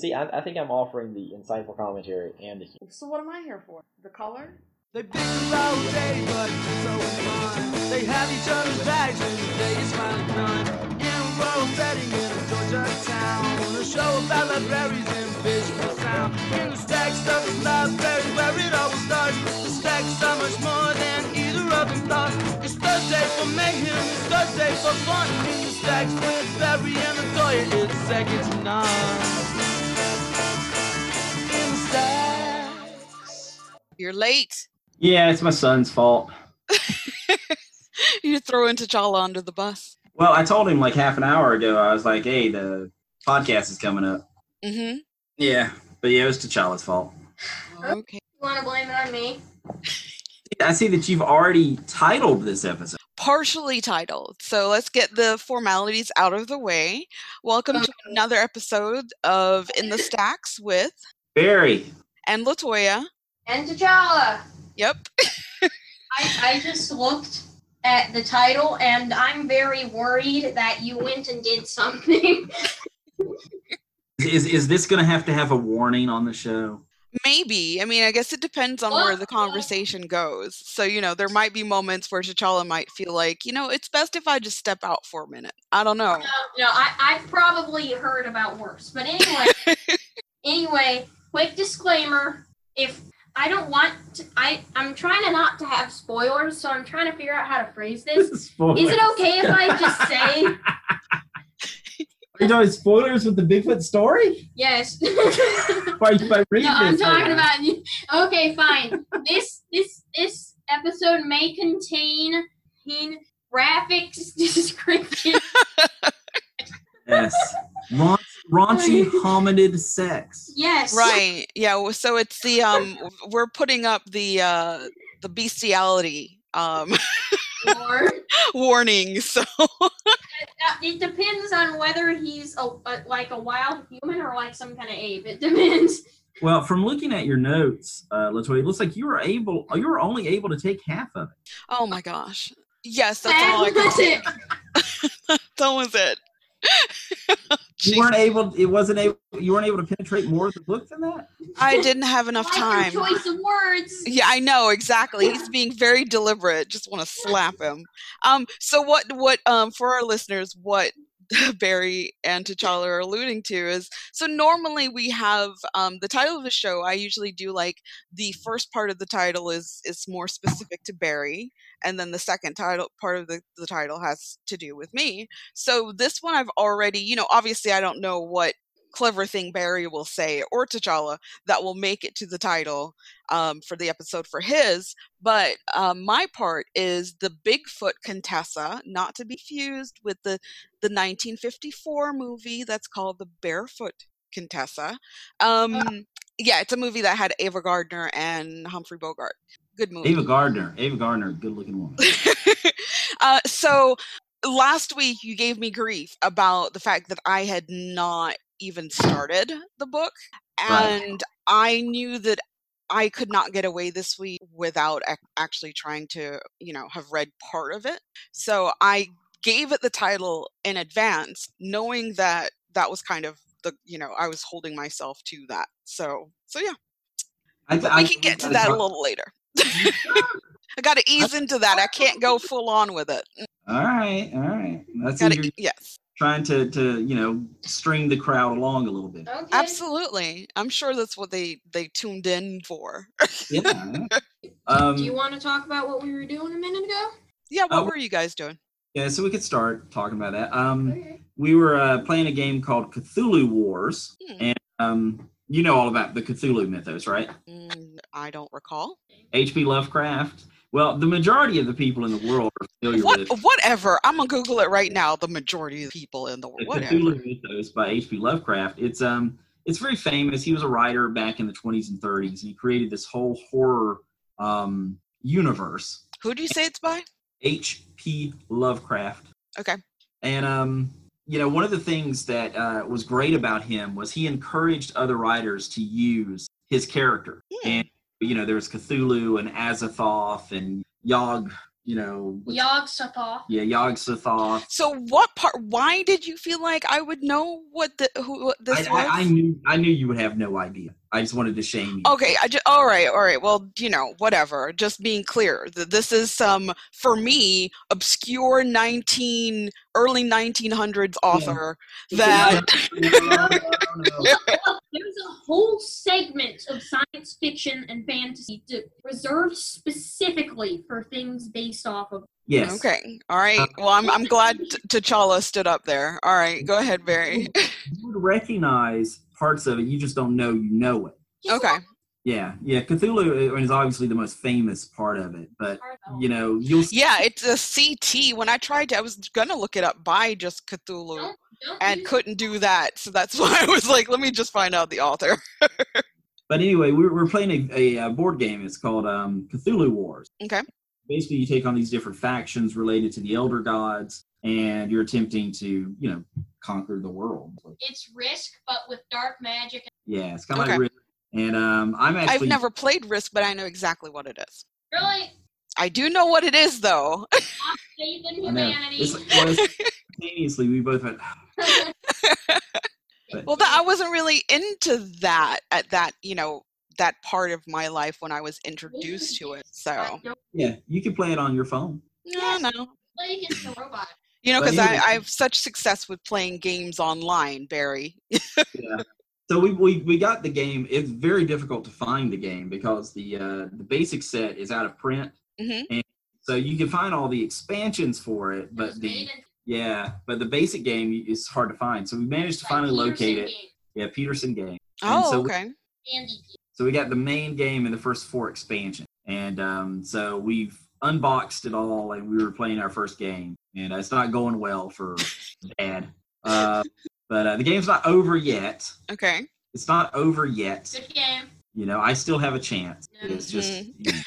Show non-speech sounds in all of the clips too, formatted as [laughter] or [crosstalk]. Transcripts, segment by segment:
see, I, I think I'm offering the insightful commentary and the humor. So what am I here for? The color? They bicker all day, but so is fun. They have each other's backs and the day is finally done. In a row setting in a Georgia town. A show about libraries and visual sound. In the stack stuff is library where it all starts. The stack's so much more than either of them thought. It's Thursday for mayhem, it's Thursday for fun. In the stacks with Barry and Latoya, it's second to none. You're late. Yeah, it's my son's fault. [laughs] you throw into T'Challa under the bus. Well, I told him like half an hour ago. I was like, "Hey, the podcast is coming up." Mm-hmm. Yeah, but yeah, it was T'Challa's fault. Okay. You want to blame it on me? [laughs] I see that you've already titled this episode. Partially titled. So let's get the formalities out of the way. Welcome to another episode of In the Stacks with Barry. and Latoya. And T'Challa. Yep. [laughs] I, I just looked at the title and I'm very worried that you went and did something. [laughs] Is is this going to have to have a warning on the show? Maybe. I mean, I guess it depends on where the conversation goes. So, you know, there might be moments where T'Challa might feel like, you know, it's best if I just step out for a minute. I don't know. no, no, I, I've probably heard about worse. But anyway, [laughs] anyway, quick disclaimer. If I don't want to, I, I'm trying to not to have spoilers, so I'm trying to figure out how to phrase this. [laughs] Is it okay if I just say Are [laughs] you talking spoilers with the Bigfoot story? yes? By, by reading No, I'm this talking right about. Okay, fine. this this this episode may contain contain graphic [laughs] description. Yes. Raunch, raunchy hominid sex. Yes. Right. Yeah. So it's the um we're putting up the uh the bestiality um Or [laughs] warning. So it depends on whether he's a, a like a wild human or like some kind of ape. It depends. Well, from looking at your notes, uh, Latoya, it looks like you were able, you were only able to take half of it. oh my gosh. Yes, that's That all I was could it. [laughs] That was it. [laughs] You weren't able. It wasn't able. You weren't able to penetrate more of the book than that. I didn't have enough time. your choice of words. Yeah, I know exactly. He's being very deliberate. Just want to slap him. Um, so what? What? Um, for our listeners, what [laughs] Barry and T'Challa are alluding to is so normally we have um, the title of the show. I usually do like the first part of the title is is more specific to Barry, and then the second title part of the, the title has to do with me. So this one I've already, you know, obviously I don't know what clever thing Barry will say or T'Challa that will make it to the title um, for the episode for his. But um, my part is the Bigfoot Contessa, not to be fused with the the 1954 movie that's called The Barefoot Contessa. Um, yeah, it's a movie that had Ava Gardner and Humphrey Bogart. Good movie. Ava Gardner. Ava Gardner, good looking woman. [laughs] uh, so last week you gave me grief about the fact that I had not even started the book, Right. and I knew that I could not get away this week without ac- actually trying to, you know, have read part of it. So I gave it the title in advance, knowing that that was kind of the, you know, I was holding myself to that. So, so yeah, I, I- we can get to that a little later. [laughs] I got to ease into that. I can't go full on with it. All right, all right. That's Gotta, yes. Trying to to you know string the crowd along a little bit. Okay. Absolutely. I'm sure that's what they they tuned in for. Yeah. [laughs] um, Do you want to talk about what we were doing a minute ago? yeah, what Uh, were you guys doing? yeah. So we could start talking about that. Um, Okay. we were uh, playing a game called Cthulhu Wars, Hmm. and um, you know all about the Cthulhu mythos, right? Mm, I don't recall. H.P. Lovecraft. Well, the majority of the people in the world are familiar What with whatever. I'm gonna Google it right now. The majority of the people in the world. Whatever. Cthulhu Mythos by H.P. Lovecraft. It's um it's very famous. He was a writer back in the 20s and 30s, and he created this whole horror um universe. Who do you say it's by? H.P. Lovecraft. Okay. And um you know, one of the things that uh, was great about him was he encouraged other writers to use his character. Hmm. And you know, there's Cthulhu and Azathoth and Yog you know, what's- Yog Sothoth. yeah, Yog Sothoth. So what part? Why did you feel like I would know what the who what this I, was? I, I knew I knew you would have no idea. I just wanted to shame you. Okay, I just all right, all right. Well, you know, whatever. Just being clear that this is some for me obscure nineteen early nineteen hundreds author that No, no, no. There's a whole segment of science fiction and fantasy reserved specifically for things based off of. Yes. Okay, all right. Uh, well, I'm I'm [laughs] glad T- T'Challa stood up there. All right, go ahead, Barry. You would recognize parts of it. You just don't know you know it. Okay. Yeah, yeah. Cthulhu is obviously the most famous part of it, but you know you'll Yeah, it's a CT. When I tried to, I was gonna look it up by just Cthulhu Don't, don't and use- couldn't do that. So that's [laughs] why I was like, let me just find out the author. [laughs] But anyway, we're, we're playing a, a, uh board game. It's called um, Cthulhu Wars. Okay. Basically, you take on these different factions related to the elder gods, and you're attempting to, you know, conquer the world. It's Risk, but with dark magic. Yeah, it's kind of Okay. like Risk. And um, I'm actually I've never played Risk, but I know exactly what it is. Really, I do know what it is, though. [laughs] saving I know. humanity. It's, well, it's, simultaneously, we both went. [laughs] But Well, that, I wasn't really into that at that, you know, that part of my life when I was introduced to it. So, yeah, you can play it on your phone. no, no. play against the robot. You know, because I. I have such success with playing games online, Barry. Yeah. [laughs] So we, we we got the game. It's very difficult to find the game because the uh, the basic set is out of print. hmm and So you can find all the expansions for it, but the yeah, but the basic game is hard to find. So we managed to like finally Petersen locate it. game, Yeah, Petersen game. Oh, so we- okay. Andy So we got the main game and the first four expansions, and um, so we've unboxed it all, and we were playing our first game, and uh, it's not going well for [laughs] Dad. Uh, but uh, the game's not over yet. Okay. It's not over yet. Good game. You know, I still have a chance. Yeah. It's just Mhm. you know,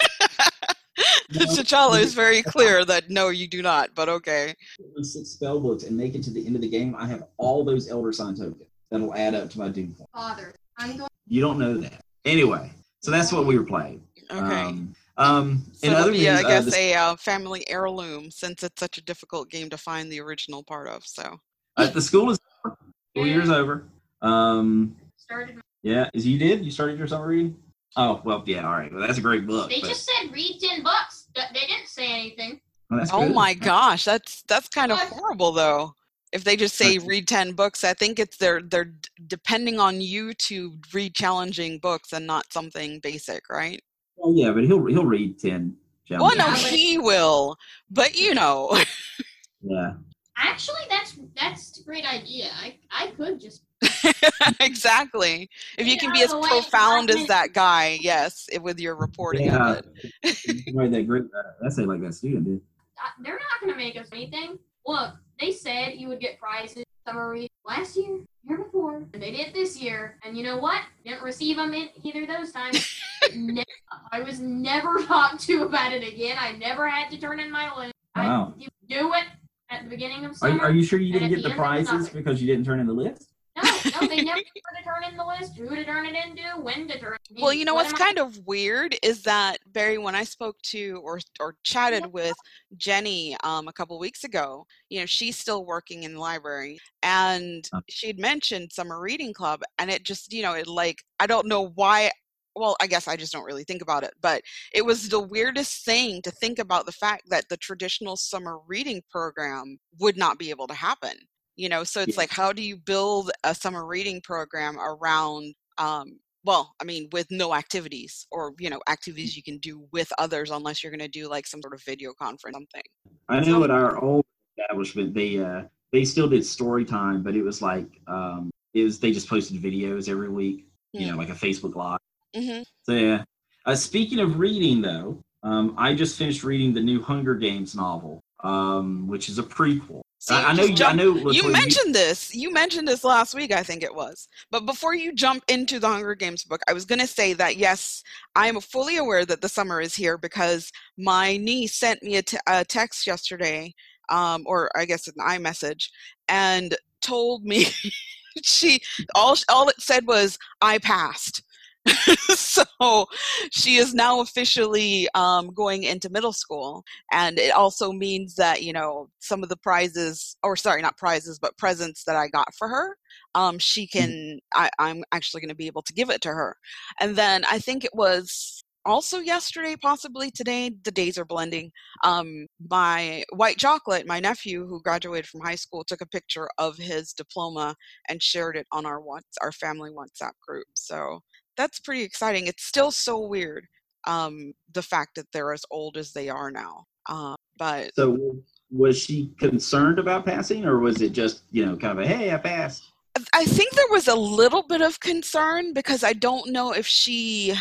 [laughs] T'Challa is very clear that no, you do not, but okay. those six spell books and make it to the end of the game. I have all those Elder Sign tokens that'll add up to my Doom point. Father. I'm going. You don't know that. Anyway, so that's what we were playing. Okay. Um, um, so in other be, news, I uh, guess, a uh, family heirloom since it's such a difficult game to find the original part of. So, uh, the school is over. School year's over. Um, Started. yeah, is you did? You started your summer reading? Oh well, yeah. All right. Well, that's a great book. They but- just said read ten books. They didn't say anything. well, that's oh good. my gosh, that's that's kind of horrible, though. If they just say read ten books, I think it's they're they're depending on you to read challenging books and not something basic, right? Well, yeah, but he'll he'll read ten. Well, no, books. he will, but you know, [laughs] Yeah. Actually, that's that's a great idea. I I could just. [laughs] exactly. If you Get can out be as way, profound as that guy, yes, it, with your reporting Yeah. of it. You that great uh, essay like that student did. Uh, they're not going to make us anything. Look, they said you would get prizes summary last year, year before, and they did this year. And you know what? Didn't receive them in either those times. [laughs] ne- I was never [laughs] talked to about it again. I never had to turn in my list. Wow. I do it at the beginning of Are, summer. you- are you sure you didn't get the the end, there was prizes because you didn't turn in the list? No, no, they never had to turn in the list. Who to turn it into? When to turn. it in. Well, you know What what's am I- kind of weird is that Barry, when I spoke to or or chatted with Jenny um, a couple weeks ago, you know, she's still working in the library, and she had mentioned summer reading club, and it just, you know, it like I don't know why. Well, I guess I just don't really think about it, but it was the weirdest thing to think about the fact that the traditional summer reading program would not be able to happen. You know, so it's Yeah. like, how do you build a summer reading program around um, well i mean with no activities or you know activities you can do with others unless you're going to do like some sort of video conference something I know at our old establishment they uh they still did story time, but it was like um it was they just posted videos every week, you know, like a Facebook live. mm-hmm. So yeah. Uh, speaking of reading though, um I just finished reading the new Hunger Games novel, um, which is a prequel. See, I, I know you I jump- know you mentioned this. You mentioned this last week i think it was. But before you jump into the hunger games book i was going to say that yes i am fully aware that the summer is here because my niece sent me a, t- a text yesterday um, or i guess an imessage and told me [laughs] she all all it said was i passed [laughs] so she is now officially um, going into middle school and it also means that you know some of the prizes or sorry not prizes but presents that i got for her um, she can I, i'm actually going to be able to give it to her. And then i think it was also yesterday possibly today the days are blending um, my white chocolate my nephew who graduated from high school took a picture of his diploma and shared it on our our family whatsapp group. So that's pretty exciting. It's still so weird, um, the fact that they're as old as they are now. Uh, but So was she concerned about passing, or was it just you know kind of a hey, I passed? I think there was a little bit of concern because I don't know if she,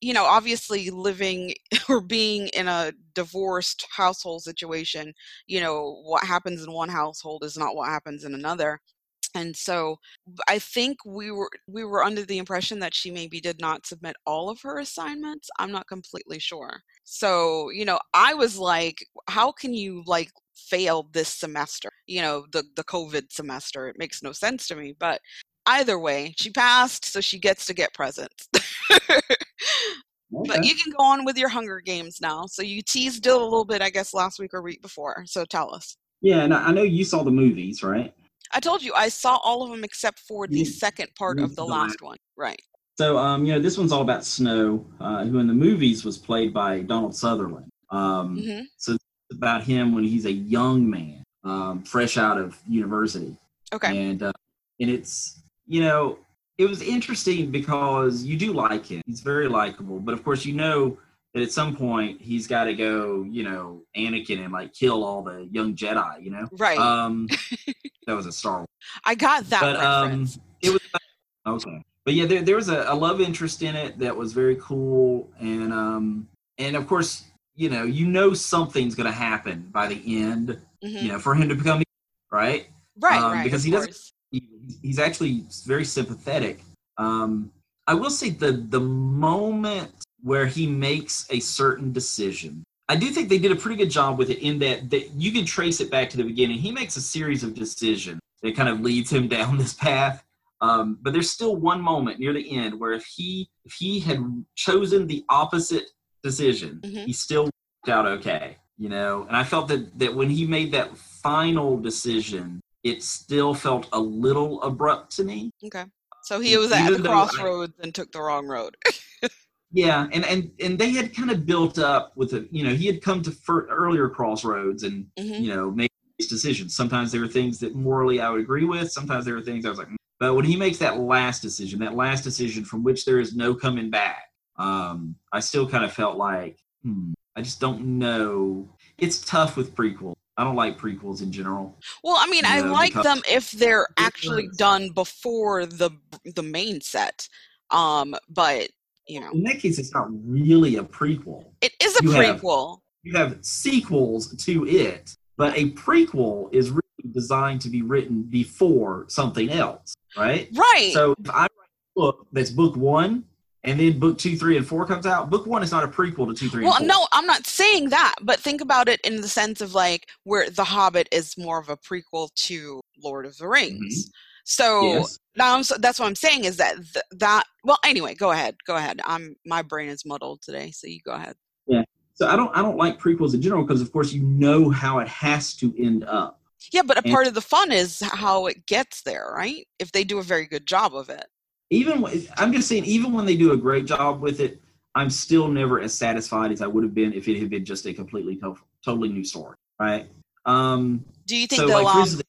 you know, obviously living [laughs] or being in a divorced household situation, you know, what happens in one household is not what happens in another. And so I think we were we were under the impression that she maybe did not submit all of her assignments. I'm not completely sure. So, you know, I was like, how can you like fail this semester? You know, the the COVID semester. It makes no sense to me, but either way, she passed, so she gets to get presents. [laughs] But you can go on with your Hunger Games now. So you teased it a little bit, I guess, last week or week before. So tell us. Yeah, and I I know you saw the movies, right? I told you I saw all of them except for the second part of the last one. Right. So, um, you know, this one's all about Snow, uh, who in the movies was played by Donald Sutherland. Um, hmm So it's about him when he's a young man, um, fresh out of university, Okay. and uh, and it's you know it was interesting because you do like him. He's very likable, but of course you know that at some point he's got to go, you know, Anakin and like kill all the young Jedi. You know, Right. um, [laughs] that was a Star Wars. I got that but um, it was okay. But yeah, there there was a, a love interest in it that was very cool, and um, and of course, you know, you know something's going to happen by the end, Mhm. you know, for him to become right. right. um, right. because he doesn't- course. He's actually very sympathetic. Um, I will say the the moment where he makes a certain decision. I do think they did a pretty good job with it in that, that you can trace it back to the beginning. He makes a series of decisions that kind of leads him [laughs] down this path. Um, but there's still one moment near the end where if he if he had chosen the opposite decision, Mhm. he still worked out okay. You know, and I felt that that when he made that final decision, it still felt a little abrupt to me. Okay. So he was at even the though I- crossroads and took the wrong road. [laughs] Yeah, and and and they had kind of built up with a you know he had come to earlier crossroads and Mhm. you know make these decisions. Sometimes there were things that morally I would agree with. Sometimes there were things I was like, "Mm." but when he makes that last decision, that last decision from which there is no coming back, um, I still kind of felt like hmm, I just don't know. It's tough with prequels. I don't like prequels in general. Well, I mean, I Yeah, like them if they're actually done before the the main set. Um, but you know, In that case, it's not really a prequel. it is a You have- prequel. you have sequels to it, but a prequel is really designed to be written before something else, right? Right. So if I write a book that's book one, and then book two, three, and four comes out, book one is not a prequel to two, three, well, and four. no, I'm not saying that, but think about it in the sense of like where The Hobbit is more of a prequel to Lord of the mm-hmm. Rings. So. Yes. now I'm, so that's what I'm saying is that th- that well anyway go ahead go ahead I'm my brain is muddled today so you go ahead yeah So I don't I don't like prequels in general because of course you know how it has to end up. yeah but a And- part of the fun is how it gets there right if they do a very good job of it Even I'm just saying, even when they do a great job with it, I'm still never as satisfied as I would have been if it had been just a completely to- totally new story, right? Um, do you think so they'll like, um,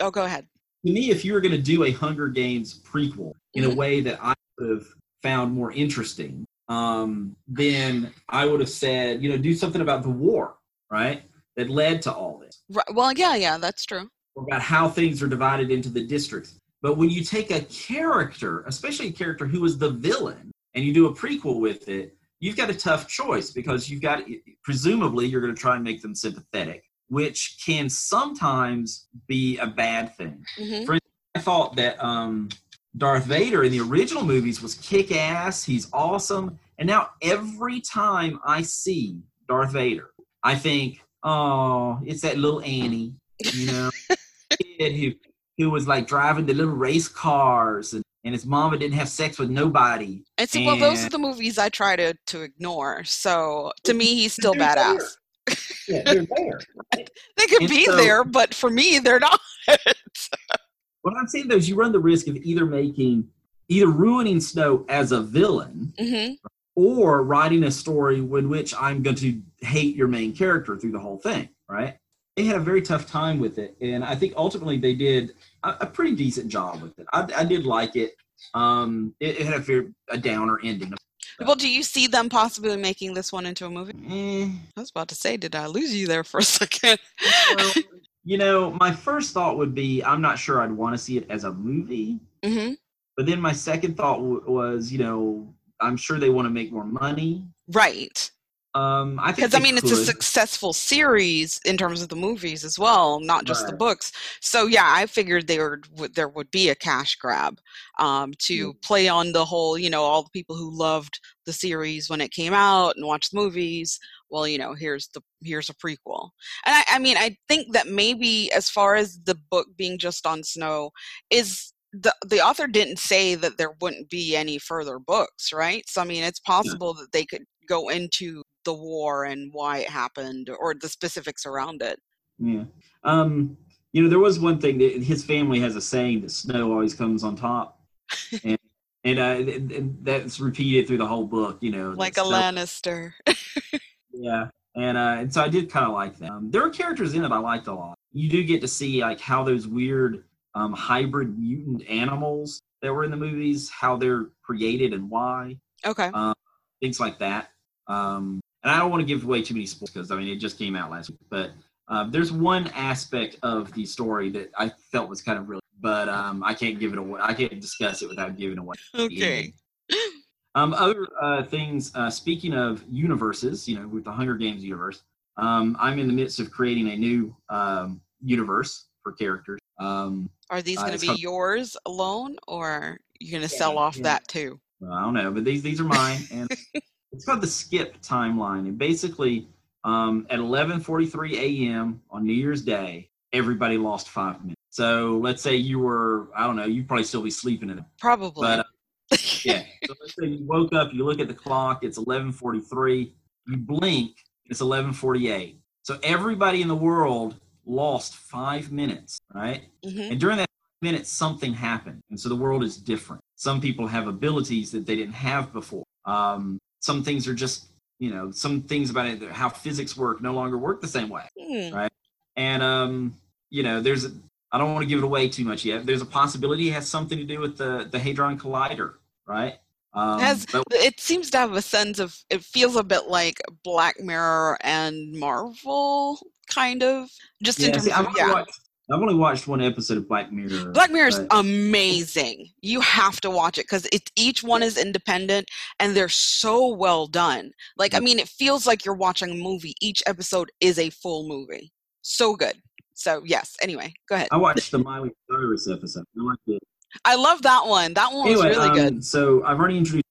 oh go ahead to me, if you were going to do a Hunger Games prequel in a way that I would have found more interesting, um, then I would have said, you know, do something about the war, right? That led to all this, right, well yeah yeah that's true or about how things are divided into the districts. But when you take a character, especially a character who is the villain, and you do a prequel with it, you've got a tough choice because you've got, presumably, you're going to try and make them sympathetic, which can sometimes be a bad thing. hmm I thought that um, Darth Vader in the original movies was kick ass. He's awesome. And now every time I see Darth Vader, I think, oh, it's that little Annie, you know, [laughs] kid who, who was like driving the little race cars and, and his mama didn't have sex with nobody. And see, well, those are the movies I try to to ignore. So to me, he's still badass. Yeah, they're there. [laughs] They could And be so- there, but for me, they're not. [laughs] What I'm saying though is you run the risk of either making either ruining Snow as a villain hmm or writing a story in which I'm going to hate your main character through the whole thing, right? They had a very tough time with it, and I think ultimately they did a, a pretty decent job with it. I, I did like it. Um, it, it had a very a downer ending. Well, do you see them possibly making this one into a movie? Eh, I was about to say, did I lose you there for a second? well, [laughs] you know, my first thought would be I'm not sure I'd want to see it as a movie, hmm but then my second thought w- was, you know, I'm sure they want to make more money. Right. Um, I think Because I mean, it's a successful series in terms of the movies as well, not just the books. So yeah, I figured there would there would be a cash grab um, to Yeah. play on the whole, you know, all the people who loved the series when it came out and watched the movies. Well, you know, here's the here's a prequel, and I, I mean, I think that maybe as far as the book being just on Snow is. The, the author didn't say that there wouldn't be any further books, right? So I mean, it's possible that they could go into the war and why it happened or the specifics around it. Yeah. Um, you know, there was one thing that his family has a saying that snow always comes on top. [laughs] and and, uh, th- that's repeated through the whole book, you know. Like a snow- Lannister. [laughs] Yeah. And uh, and so I did kind of like them. Um, there were characters in it I liked a lot. You do get to see like how those weird um, hybrid mutant animals that were in the movies, how they're created and why, okay. things like that. Um, and I don't want to give away too many spoilers because I mean it just came out last week. But uh, there's one aspect of the story that I felt was kind of really, but um, I can't give it away. I can't discuss it without giving away. Okay. Um, other uh, things. Uh, speaking of universes, you know, with the Hunger Games universe, um, I'm in the midst of creating a new um, universe for characters. Um, Are these Uh, going to it's be called- yours alone or you're going to Yeah, sell off yeah. that too? well, I don't know, but these these are mine, and [laughs] it's called the Skip timeline. And basically, um, at 11:43 a.m. on New Year's Day, everybody lost five minutes. So let's say you were, I don't know, you'd probably still be sleeping in it. Probably. But uh, [laughs] yeah, so let's say you woke up, you look at the clock, it's 11:43. You blink, it's 11:48. So everybody in the world lost five minutes, right? Mhm. And during that minute, something happened, and so the world is different. Some people have abilities that they didn't have before. Um, some things are just, you know, some things about it, how physics work, no longer work the same way. right? And um, you know, there's a, I don't want to give it away too much yet. There's a possibility it has something to do with the the Hadron Collider, right? Um, but- It seems to have a sense of, it feels a bit like Black Mirror and Marvel, kind of. Just in yeah, terms see, I've, of, only yeah. watched, I've only watched one episode of Black Mirror. Black Mirror is but- amazing. You have to watch it because each one is independent and they're so well done. Like I mean, it feels like you're watching a movie. Each episode is a full movie. So good. So yes. Anyway, go ahead. I watched the Miley Cyrus episode. I liked it. I love that one. That one was really um, good. So I've already introduced.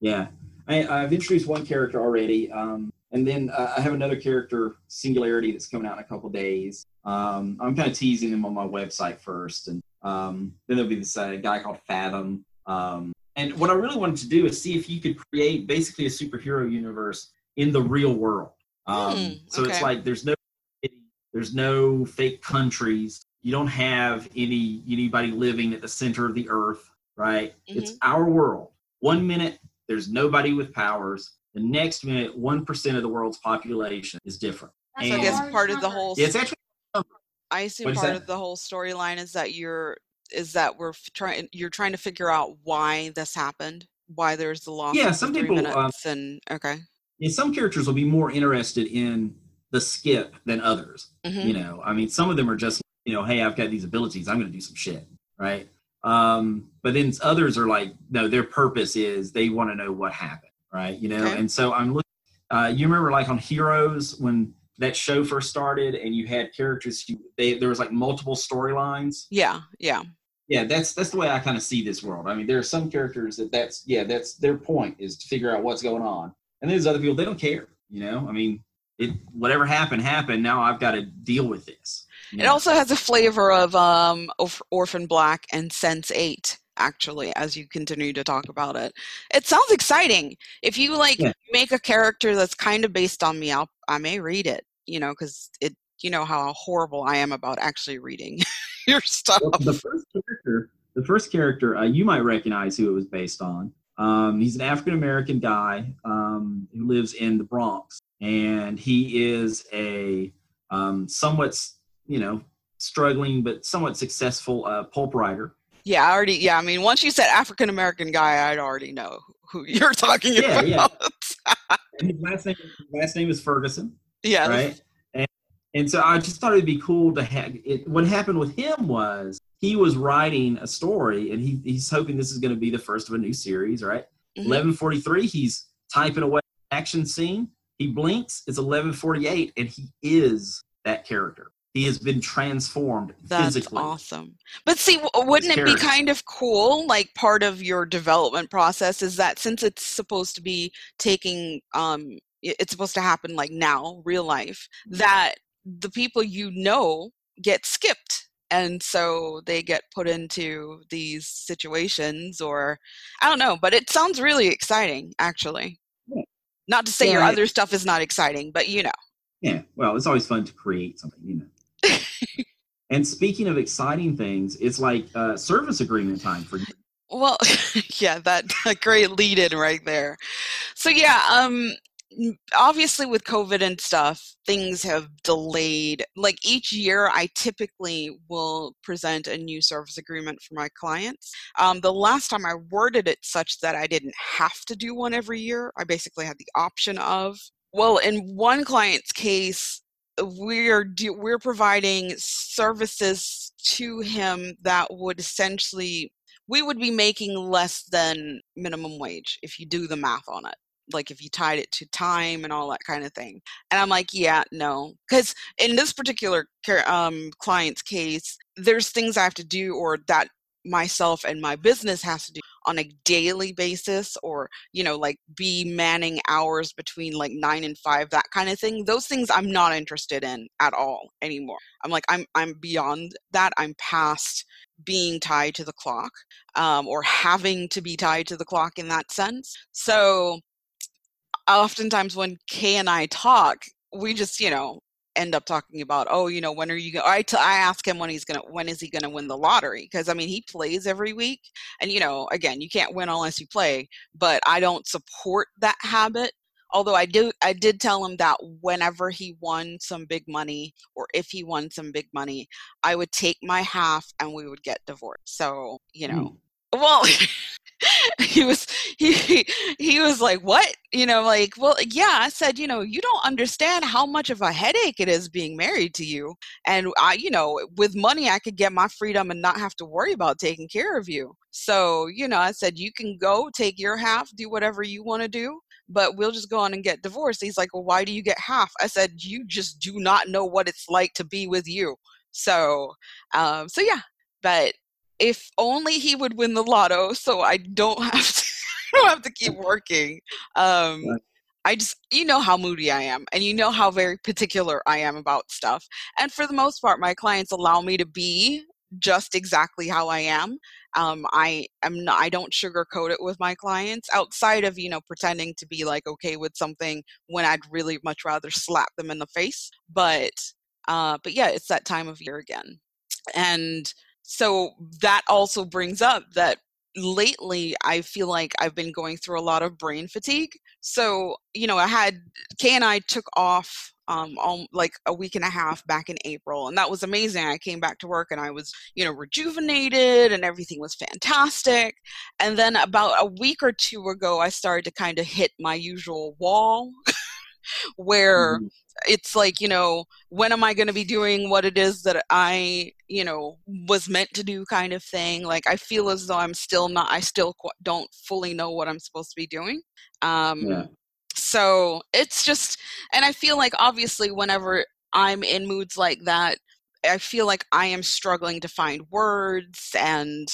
Yeah, I, I've introduced one character already, um, and then uh, I have another character, Singularity, that's coming out in a couple days. Um, I'm kind of teasing them on my website first, and um, then there'll be this uh, guy called Fathom. Um, and what I really wanted to do is see if you could create basically a superhero universe in the real world. Um, Hmm, so it's like there's no there's no fake countries. You don't have any anybody living at the center of the earth, right? It's Mm-hmm. our world. One minute there's nobody with powers. The next minute, one percent of the world's population is different. That's I a and- guess part of the whole it's actually I assume part that? of the whole storyline is that you're is that we're trying you're trying to figure out why this happened, why there's the loss. Yeah, some people, um, minutes and okay. yeah, some characters will be more interested in the skip than others. Mhm. You know, I mean, some of them are just you know, hey, I've got these abilities, I'm going to do some shit, right? Um, but then others are like, no, their purpose is they want to know what happened, right? You know, Okay. and so I'm looking. Uh, you remember like on Heroes when that show first started, and you had characters. Who, they there was like multiple storylines. Yeah, yeah. Yeah, that's that's the way I kind of see this world. I mean, there are some characters that that's yeah, that's their point is to figure out what's going on, and there's other people they don't care. You know, I mean, it whatever happened happened. Now I've got to deal with this. you It know? also has a flavor of um Orphan Black and Sense Eight. Actually as you continue to talk about it. It sounds exciting. If you like Yeah. make a character that's kind of based on me, I'll I may read it, you know, cuz it you know how horrible I am about actually reading [laughs] your stuff. Well, the first character, the first character, uh, you might recognize who it was based on. Um, he's an African American guy um, who lives in the Bronx, and he is a um, somewhat, you know, struggling but somewhat successful uh, pulp writer. Yeah, I already yeah, I mean once you said African American guy, I'd already know who [laughs] you're talking Yeah, about. yeah. And his last name, his last name is Ferguson. Yeah. right? And, and so I just thought it'd be cool to have it. What happened with him was he was writing a story, and he, he's hoping this is going to be the first of a new series, right? Mhm. Eleven forty three, he's typing away action scene. He blinks, it's eleven forty eight, and he is that character. He has been transformed That's physically. awesome. But see, wouldn't it be kind of cool? Like part of your development process is that since it's supposed to be taking, um, it's supposed to happen like now, real life, that the people you know get skipped. And so they get put into these situations, or I don't know, but it sounds really exciting, actually. Yeah. Not to say your Yeah, other stuff is not exciting, but you know. Yeah, well, it's always fun to create something, you know. And speaking of exciting things, it's like uh, service agreement time for you. Well, [laughs] yeah, that a great lead in right there. So yeah, um obviously with COVID and stuff, things have delayed. Like each year I typically will present a new service agreement for my clients. Um, the last time I worded it such that I didn't have to do one every year, I basically had the option of. Well, in one client's case, we're we're providing services to him that would essentially we would be making less than minimum wage if you do the math on it like if you tied it to time and all that kind of thing. And i'm like yeah no. Because in this particular um, client's case there's things i have to do or that myself and my business has to do on a daily basis or you know like be manning hours between like 9 and 5 that kind of thing those things i'm not interested in at all anymore. I'm like i'm i'm beyond that i'm past being tied to the clock um, or having to be tied to the clock in that sense. So oftentimes when kay and i talk we just you know end up talking about oh you know when are you going I, t- I ask him when he's gonna when is he gonna win the lottery? Because i mean he plays every week and you know again you can't win unless you play but i don't support that habit although i do i did tell him that whenever he won some big money or if he won some big money i would take my half and we would get divorced so you know. Hmm. Well [laughs] [laughs] he was he he- was like what? You know like well yeah i said you know you don't understand how much of a headache it is being married to you and i you know with money i could get my freedom and not have to worry about taking care of you. So you know i said you can go take your half do whatever you want to do but we'll just go on and get divorced. He's like well why do you get half? I said you just do not know what it's like to be with you. So um so yeah but if only he would win the lotto so I don't [laughs] have to I don't have to keep working. Um I just you know how moody I am and you know how very particular I am about stuff. And for the most part my clients allow me to be just exactly how I am. Um I am not I don't sugarcoat it with my clients outside of, you know, pretending to be like okay with something when I'd really much rather slap them in the face. But uh but yeah, it's that time of year again. And so that also brings up that lately I feel like I've been going through a lot of brain fatigue. So, you know, I had Kay and I took off um all, like a week and a half back in April and that was amazing. I came back to work and I was, you know, rejuvenated and everything was fantastic. And then about a week or two ago I started to kind of hit my usual wall [laughs] where Mhm. it's like you know when am i going to be doing what it is that i you know was meant to do kind of thing like i feel as though i'm still not i still qu- don't fully know what i'm supposed to be doing um Yeah. so it's just and i feel like obviously whenever i'm in moods like that i feel like i am struggling to find words and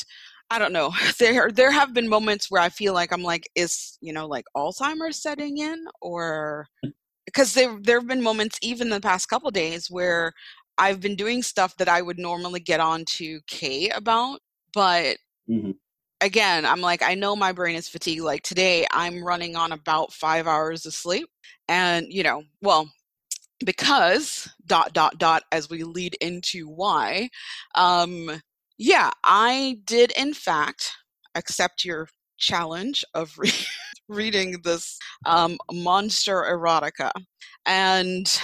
i don't know [laughs] there there have been moments where i feel like i'm like is you know like alzheimer's setting in or because there there have been moments even the past couple days where I've been doing stuff that I would normally get on to Kay about, but Mhm. again, I'm like, I know my brain is fatigued. Like today, I'm running on about five hours of sleep. And, you know, well, because dot dot dot as we lead into why um yeah i did in fact accept your challenge of [laughs] re- reading this um monster erotica and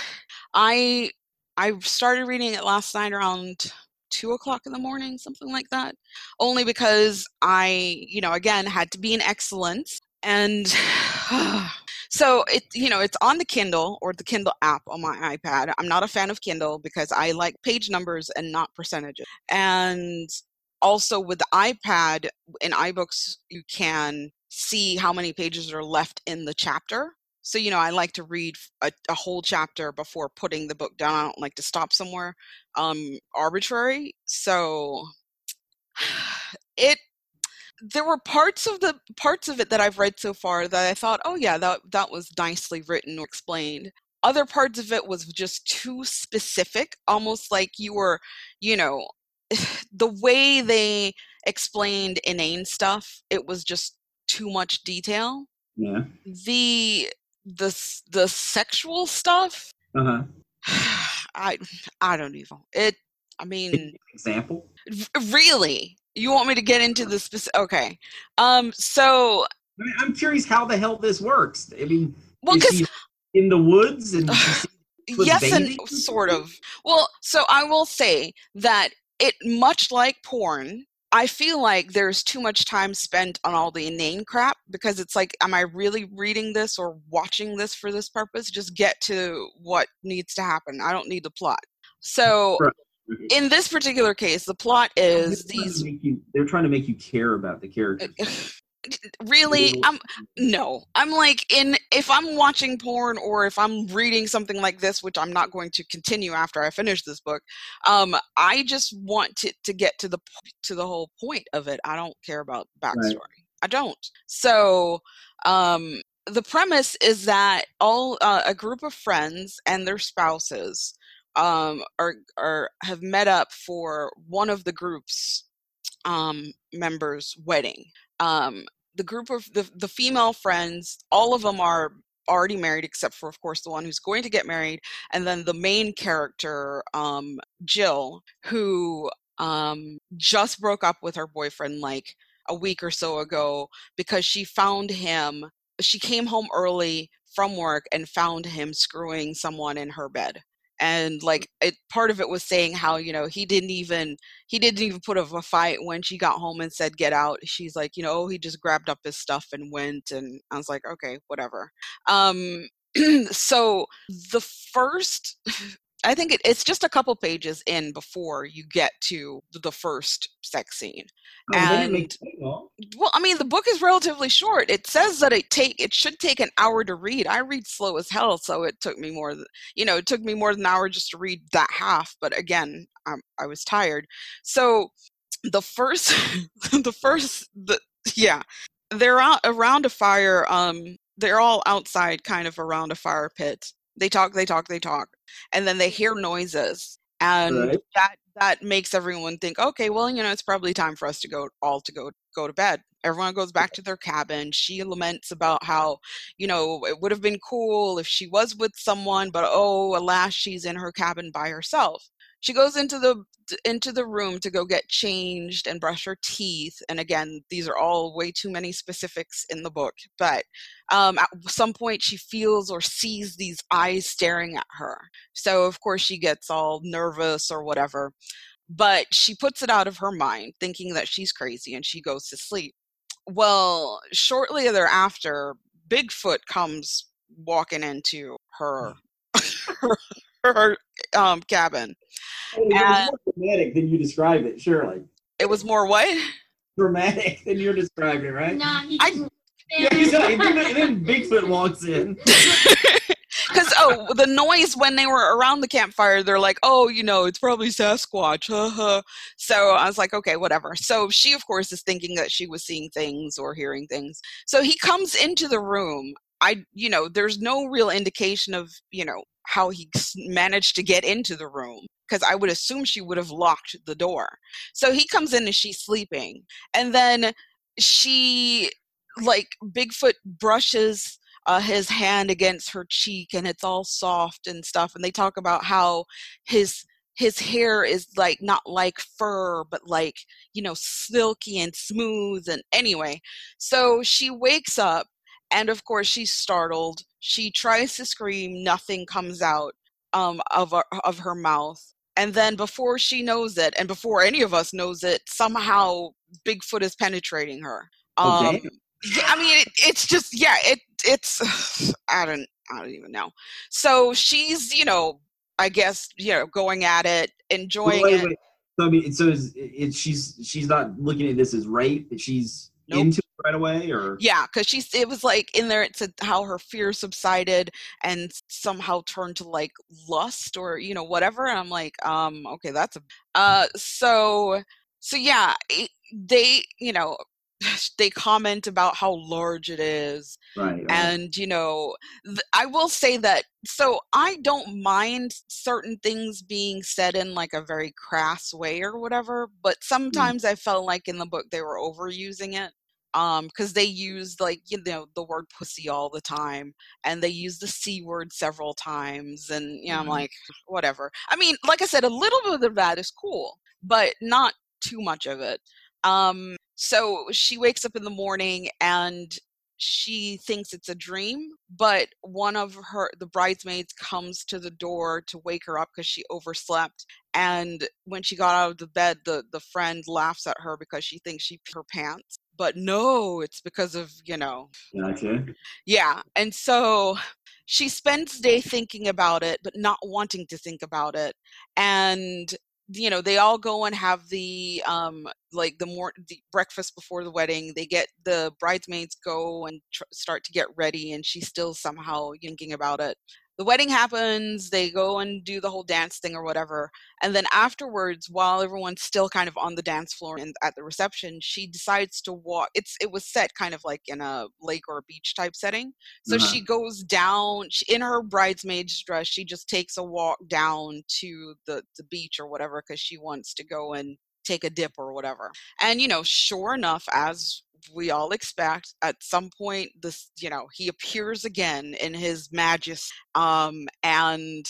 i i started reading it last night around two o'clock in the morning something like that only because i you know again had to be in excellence and [sighs] So it you know it's on the Kindle or the Kindle app on my iPad. I'm not a fan of Kindle because I like page numbers and not percentages. And also with the iPad in iBooks you can see how many pages are left in the chapter. So you know I like to read a, a whole chapter before putting the book down. I don't like to stop somewhere um arbitrary. So [sighs] it there were parts of the parts of it that I've read so far that I thought, oh yeah, that that was nicely written or explained. Other parts of it was just too specific, almost like you were, you know, [sighs] the way they explained inane stuff, it was just too much detail. Yeah. The the the sexual stuff, Uh huh. [sighs] I I don't even. It I mean Example. really you want me to get into the specific okay um so I mean, I'm curious how the hell this works. I mean, well because in the woods and she sees [sighs] with yes and sort of well so i will say that it much like porn i feel like there's too much time spent on all the inane crap because it's like am i really reading this or watching this for this purpose just get to what needs to happen i don't need the plot so Right. in this particular case the plot is They're these you- they're trying to make you care about the uh, characters. Really i'm no. I'm like in if i'm watching porn or if i'm reading something like this which i'm not going to continue after i finish this book um i just want to, to get to the to the whole point of it. I don't care about backstory. I don't. So um the premise is that all uh, a group of friends and their spouses um are are have met up for one of the group's um members wedding. Um the group of the, the female friends all of them are already married except for of course the one who's going to get married and then the main character um jill who um just broke up with her boyfriend like a week or so ago because she found him she came home early from work and found him screwing someone in her bed and like it part of it was saying how you know he didn't even he didn't even put up a fight when she got home and said get out. She's like you know oh, he just grabbed up his stuff and went and i was like okay whatever. Um [clears throat] so the first i think it, it's just a couple pages in before you get to the first sex scene Oh, and- make it long. well i mean the book is relatively short. It says that it take it should take an hour to read. I read slow as hell so it took me more than you know it took me more than an hour just to read that half but again i i was tired. So the first [laughs] the first the yeah they're out around a fire um they're all outside kind of around a fire pit they talk they talk they talk and then they hear noises and Right. that that makes everyone think okay well you know it's probably time for us to go all to go go to bed. Everyone goes back to their cabin she laments about how you know it would have been cool if she was with someone but oh alas she's in her cabin by herself she goes into the into the room to go get changed and brush her teeth and again these are all way too many specifics in the book but um, at some point she feels or sees these eyes staring at her. So of course she gets all nervous or whatever but she puts it out of her mind thinking that she's crazy and she goes to sleep. Well shortly thereafter bigfoot comes walking into her [laughs] her, her um, cabin It was more dramatic than you described it, surely. it was more what Dramatic than you're describing, right? Nah, he I- just Yeah, he's like, and then, Bigfoot walks in. [laughs] Because oh, the noise when they were around the campfire, they're like, "Oh, you know, it's probably Sasquatch." haha." so I was like, "Okay, whatever." So she, of course, is thinking that she was seeing things or hearing things. So he comes into the room. I, you know, there's no real indication of, you know, how he managed to get into the room because I would assume she would have locked the door. So he comes in and she's sleeping, and then she like Bigfoot brushes uh, his hand against her cheek and it's all soft and stuff and they talk about how his his hair is like not like fur but like you know silky and smooth and anyway so she wakes up and of course she's startled. She tries to scream. Nothing comes out um, of, of her mouth and then before she knows it and before any of us knows it somehow bigfoot is penetrating her Oh, um, damn. yeah, I mean, it, it's just yeah, it it's [sighs] I don't I don't even know. So she's you know I guess you know going at it, enjoying Wait, it. wait. So I mean, so is it, she's she's not looking at this as rape. She's Nope. into it right away, or Yeah, because she's it was like in there. It said how her fear subsided and somehow turned to like lust or you know whatever. And I'm like, um, okay, that's a uh. So so yeah, it, they you know [sighs] they comment about how large it is right? right. and you know th- i will say that so i don't mind certain things being said in like a very crass way or whatever but sometimes i felt like in the book they were overusing it um because they use like you know the word pussy all the time and they use the c word several times and you know i'm Mhm. like whatever. I mean like i said a little bit of that is cool but not too much of it. Um so she wakes up in the morning and she thinks it's a dream but one of her the bridesmaids comes to the door to wake her up because she overslept and when she got out of the bed the the friend laughs at her because she thinks she her pants but no it's because of you know Gotcha. yeah and so she spends day thinking about it but not wanting to think about it and you know they all go and have the um like the more the breakfast before the wedding they get the bridesmaids go and tr- start to get ready and she's still somehow thinking about it the wedding happens they go and do the whole dance thing or whatever and then afterwards while everyone's still kind of on the dance floor and at the reception she decides to walk it's it was set kind of like in a lake or a beach type setting so Uh-huh. she goes down she, in her bridesmaid's dress she just takes a walk down to the the beach or whatever because she wants to go and take a dip or whatever and you know sure enough as we all expect at some point this you know he appears again in his majesty um and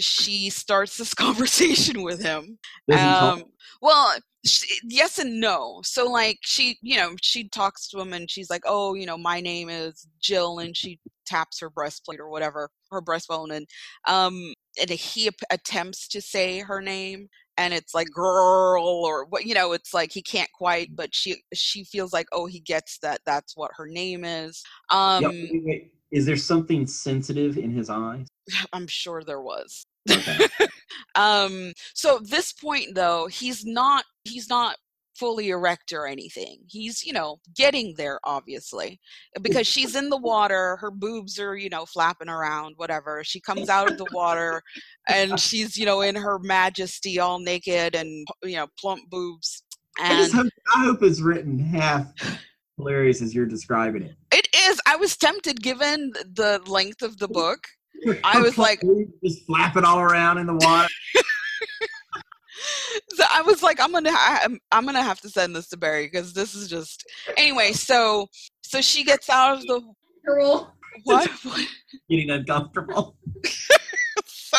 she starts this [laughs] conversation with him Does he talk? um well sh yes and no so like she you know she talks to him and she's like oh you know my name is jill and she taps her breastplate or whatever her breastbone and um and he attempts to say her name and it's like girl or what you know it's like he can't quite but she she feels like oh he gets that that's what her name is um Yep, wait, wait. Is there something sensitive in his eyes? [sighs] i'm sure there was Okay. [laughs] um so at this point though he's not he's not fully erect or anything he's you know getting there obviously uh, because she's in the water her boobs are you know flapping around whatever she comes out of the water and she's you know in her majesty all naked and you know plump boobs I and just hope, I hope it's written half hilarious as you're describing it. it is i was tempted given the length of the book I was like- just flapping all around in the water. So I was like, I'm gonna, I'm, I'm gonna have to send this to Barry because this is just. Anyway, so, so she gets out of the Girl. [laughs] what? getting uncomfortable. [laughs] so,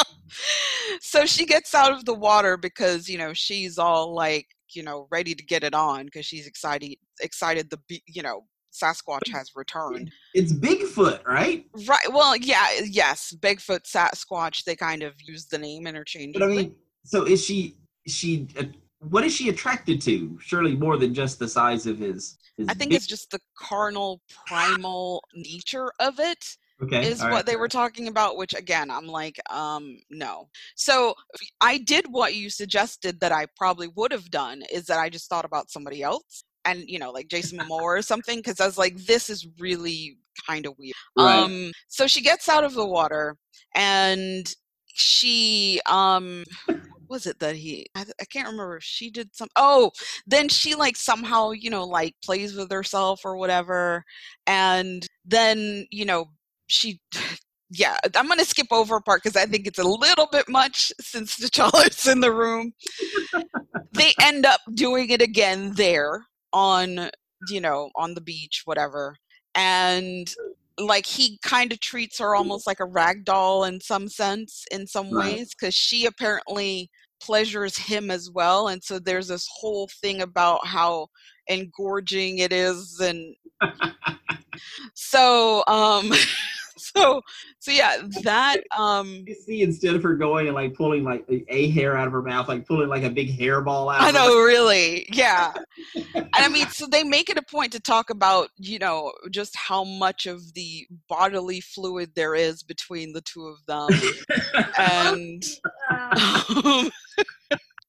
so she gets out of the water because you know she's all like, you know, ready to get it on because she's excited, excited the, be- you know, Sasquatch has returned. It's Bigfoot, right? Right. Well, yeah, yes, Bigfoot, Sasquatch. They kind of use the name interchangeably. But I mean, so is she? She? Uh, what is she attracted to? Surely more than just the size of his. his I think it's just the carnal, primal nature of it. okay. is what they were talking about which again i'm like um no so i did what you suggested that i probably would have done is that i just thought about somebody else and you know like jason [laughs] momoa or something because i was like this is really kind of weird Right. um so she gets out of the water and she um was it that he I, I can't remember if she did some oh then she like somehow you know like plays with herself or whatever and then you know she [laughs] yeah i'm gonna skip over a part because i think it's a little bit much since T'Challa's [laughs] in the room they end up doing it again there on you know, on the beach, whatever. And like he kind of treats her almost like a rag doll in some sense, in some Right. ways, because she apparently pleasures him as well. And so there's this whole thing about how engorging it is and [laughs] so um [laughs] so so yeah that um You see, instead of her going and like pulling like a, hair out of her mouth, like pulling like a big hairball out. I of her know, really. Yeah. [laughs] and I mean, so they make it a point to talk about, you know, just how much of the bodily fluid there is between the two of them. and um, [laughs]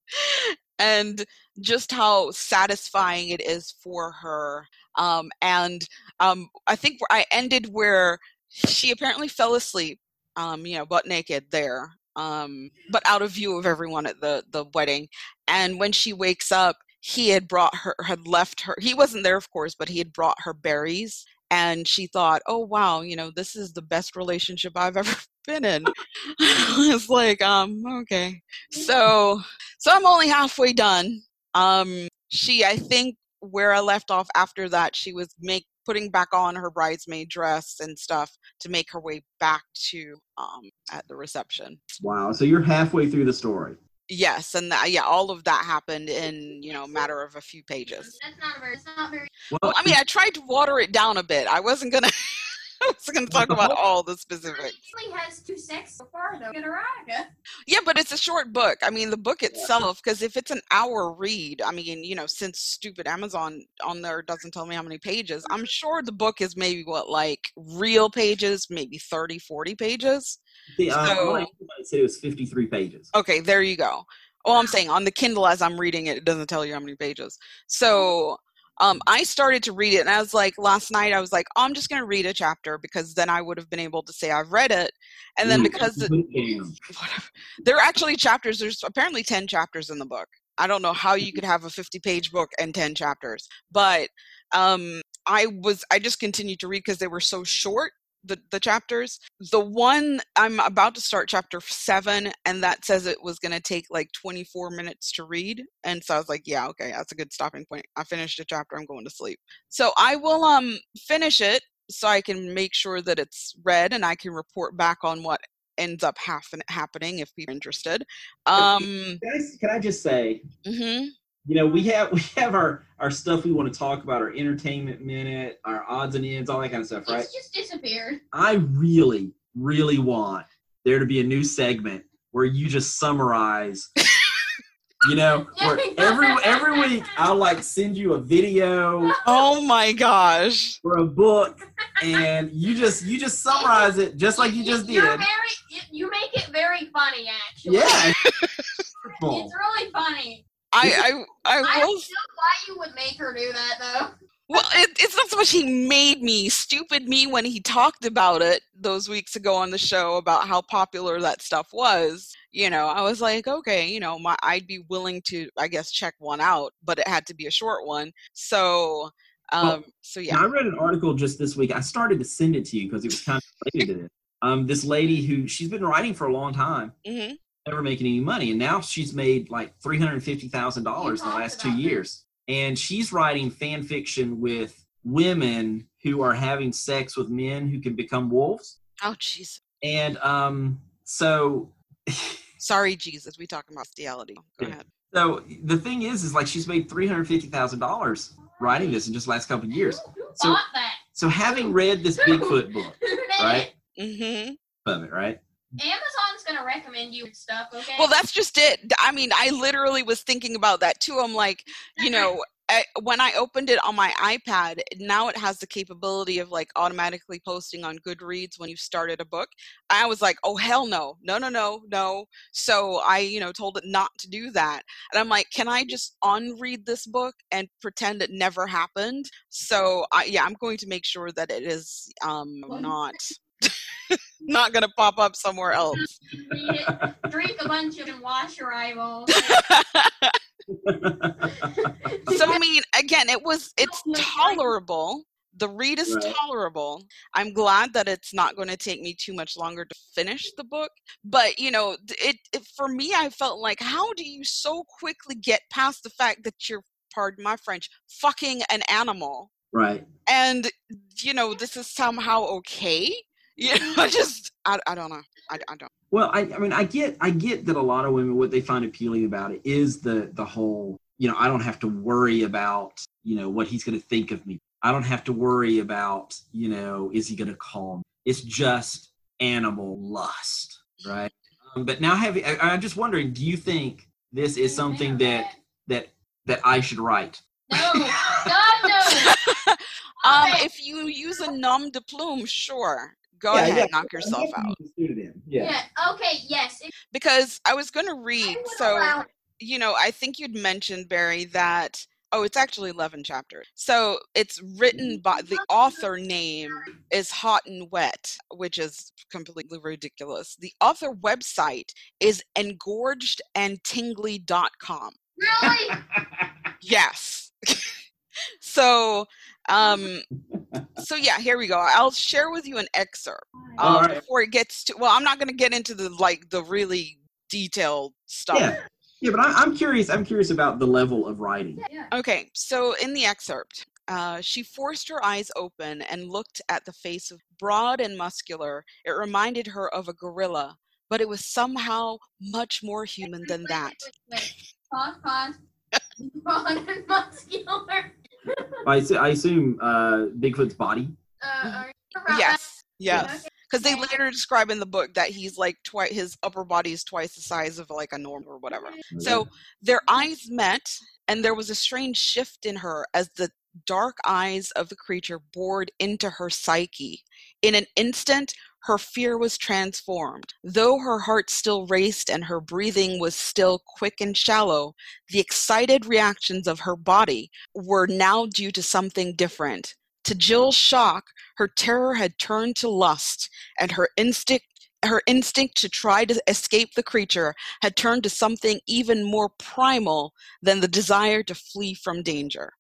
[laughs] and just how satisfying it is for her. Um, and um, I think I ended where she apparently fell asleep, um, you know, butt naked there, um, but out of view of everyone at the the wedding. And when she wakes up, he had brought her, had left her. He wasn't there, of course, but he had brought her berries. And she thought, "Oh wow, you know, this is the best relationship I've ever [laughs] been in." [laughs] it's like, um, okay, so so I'm only halfway done. Um, she, I think, where I left off after that, she was make putting back on her bridesmaid dress and stuff to make her way back to um at the reception. Wow. So you're halfway through the story. Yes, and that, yeah, all of that happened in you know a matter of a few pages. that's not very. It's not very. Well, Well, I mean, I tried to water it down a bit. I wasn't gonna, [laughs] [laughs] I wasn't gonna talk about all the specifics. He has two sex so far though. Get erotica. Yeah, but it's a short book. I mean, the book itself, because if it's an hour read, I mean, you know, since stupid Amazon on there doesn't tell me how many pages, I'm sure the book is maybe what, like real pages, maybe 30, 40 pages. the, uh, so- one I said it was 53 pages. Okay, there you go. Well, I'm saying on the Kindle as I'm reading it, it doesn't tell you how many pages. So um, I started to read it, and I was like, last night, I was like, oh, I'm just going to read a chapter because then I would have been able to say I've read it. And then because it, put it down. whatever. There are actually chapters. There's apparently 10 chapters in the book. I don't know how you could [laughs] have a 50 page book and 10 chapters, but um, I was, I just continued to read because they were so short. The, the chapters the one i'm about to start chapter seven and that says it was going to take like 24 minutes to read and so i was like yeah okay that's a good stopping point i finished a chapter i'm going to sleep so i will um finish it so i can make sure that it's read and i can report back on what ends up happen- happening if people are interested. Um, Can I, can I just say, mhm. You know, we have [laughs] we have our our stuff we want to talk about, our entertainment minute, our odds and ends, all that kind of stuff, right? It's just disappeared. I really, really want there to be a new segment where you just summarize. You know, [laughs] where every every week I'll like send you a video [laughs] Oh my gosh. or a book, and you just you just summarize it just like you just You're did. very. You, you make it very funny, actually. Yeah. It's really funny. I I I I will don't know why you would make her do that though. Well, it, it's not so much he made me stupid me when he talked about it those weeks ago on the show about how popular that stuff was. You know, I was like, okay, you know, my I'd be willing to, I guess, check one out, but it had to be a short one. So, um, so yeah. I read an article just this week. I started to send it to you because it was kind of related to this. Um, this lady who she's been writing for a long time, hmm never making any money, and now she's made like three hundred fifty thousand dollars in the last two about this. years. And she's writing fan fiction with women who are having sex with men who can become wolves. Oh, jeez. And um, so, [laughs] Sorry, Jesus. We talking about bestiality. Go Yeah. ahead. so the thing is, is like she's made three hundred fifty thousand dollars writing this in just the last couple of years. Who, who So- that? So having read this Bigfoot book, Who [laughs] did right? hmm of it, right? Gonna recommend you stuff, okay? Well, that's just it. I mean, I literally was thinking about that too. I'm like, you know, I, [laughs] when I opened it on my iPad, now it has the capability of like automatically posting on Goodreads when you started a book. I was like, oh hell no, no, no, no, no. So I, you know, told it not to do that. And I'm like, can I just unread this book and pretend it never happened? So I, yeah, I'm going to make sure that it is um, not not going to pop up somewhere else. [laughs] Drink a bunch of and wash your eyeballs. so I mean, again, it was it's tolerable. The read is Right. tolerable. I'm glad that it's not going to take me too much longer to finish the book. But you know, it, it for me, I felt like, how do you so quickly get past the fact that you're, pardon my French, fucking an animal. Right. And, you know, this is somehow okay. You [laughs] know, I just, I, I don't know. I, I don't. Well, I, I mean, I get, I get that a lot of women, what they find appealing about it is the, the whole, you know, I don't have to worry about, you know, what he's going to think of me. I don't have to worry about, you know, is he going to call me? It's just animal lust, right? Um, but now, have I, I'm just wondering, do you think this is something that that that I should write? No, God no. [laughs] Um, if you use a nom de plume, sure. Go Yeah, ahead, yeah. knock yourself out. Yeah. Yeah. Okay. Yes. Because I was going to read, so allow you know, I think you'd mentioned Barry that oh, it's actually eleven chapters. So it's written by the author name is Hot and Wet, which is completely ridiculous. The author website is engorgedandtingly.com. Really? [laughs] Yes. [laughs] so um [laughs] so yeah, here we go. I'll share with you an excerpt um, Alright. before it gets to well, I'm not going to get into the like the really detailed stuff. Yeah. Yeah, but I, I'm curious. I'm curious about the level of writing. yeah. Okay, so in the excerpt, uh, she forced her eyes open and looked at the face of broad and muscular. It reminded her of a gorilla, but it was somehow much more human than that. wait, wait, wait. Pause. Pause. Broad and muscular. I, assu- I assume uh, Bigfoot's body. Uh, are Yes, yes. Because they Okay. later describe in the book that he's like twice his upper body is twice the size of like a normal or whatever. So their eyes met, and there was a strange shift in her as the dark eyes of the creature bored into her psyche. In an instant, her fear was transformed. Though her heart still raced and her breathing was still quick and shallow, the excited reactions of her body were now due to something different. To Jill's shock, her terror had turned to lust, and her instinct her instinct to try to escape the creature had turned to something even more primal than the desire to flee from danger.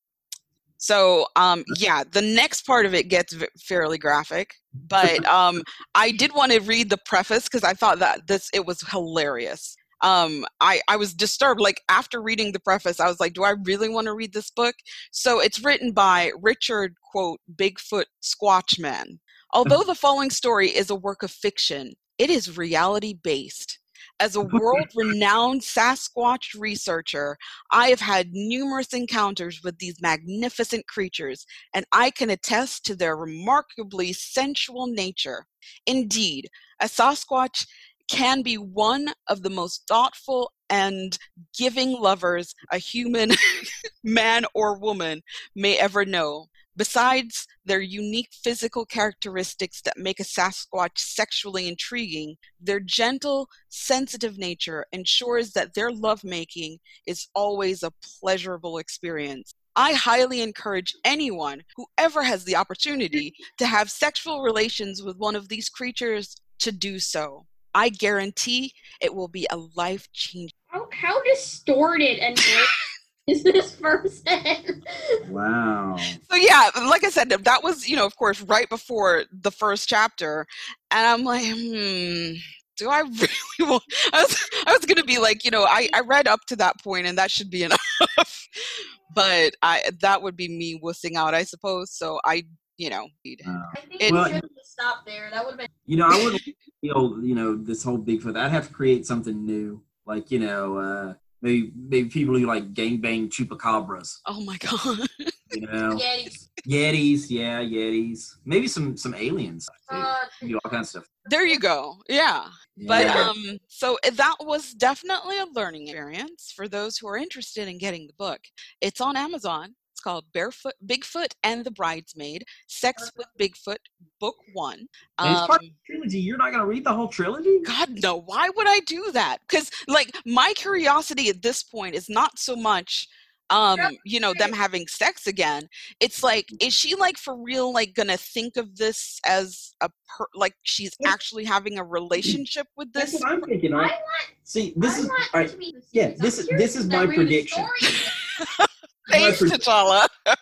So, um, yeah, the next part of it gets v- fairly graphic, but [laughs] um, I did want to read the preface because I thought that this it was hilarious. Um, I I was disturbed. Like after reading the preface, I was like, do I really want to read this book? So it's written by Richard quote Bigfoot Squatchman. Although [laughs] the following story is a work of fiction, it is reality based. As a world renowned Sasquatch researcher, I have had numerous encounters with these magnificent creatures, and I can attest to their remarkably sensual nature. Indeed, a Sasquatch can be one of the most thoughtful and giving lovers a human, [laughs] man or woman, may ever know. Besides their unique physical characteristics that make a Sasquatch sexually intriguing, their gentle, sensitive nature ensures that their lovemaking is always a pleasurable experience. I highly encourage anyone who ever has the opportunity to have sexual relations with one of these creatures to do so. I guarantee it will be a life changing. How, how distorted and [laughs] is this person? Wow. So yeah, like I said, that was you know of course right before the first chapter, and I'm like, hmm, do I [laughs] really want? I was I was gonna be like, you know, I I read up to that point, and that should be [laughs] enough, but I that would be me wussing out, I suppose. So I, you know, Wow. I think It- we Well- should have stopped there. That would have been. You know, I would feel, you know, this whole Bigfoot. I'd have to create something new, like you know, uh, maybe maybe people who like gangbang chupacabras. oh my god, You know, Yetis. Yetis, yeah, Yetis. Maybe some some aliens. Uh, You know, all kinds of stuff. there you go, yeah. But Yeah. um, so that was definitely a learning experience for those who are interested in getting the book. It's on Amazon. It's called Barefoot, Bigfoot and the Bridesmaid: Sex with Bigfoot, Book One. And it's part of Um, the trilogy. You're not going to read the whole trilogy? God no! Why would I do that? Because like my curiosity at this point is not so much um you know them having sex again it's like is she like for real like gonna think of this as a per like she's actually having a [clears throat] relationship with this That's this what I'm thinking. I want. See, this I is want all to be yeah, this is- this is my prediction. Story. Thanks, prediction. T'Challa. [laughs]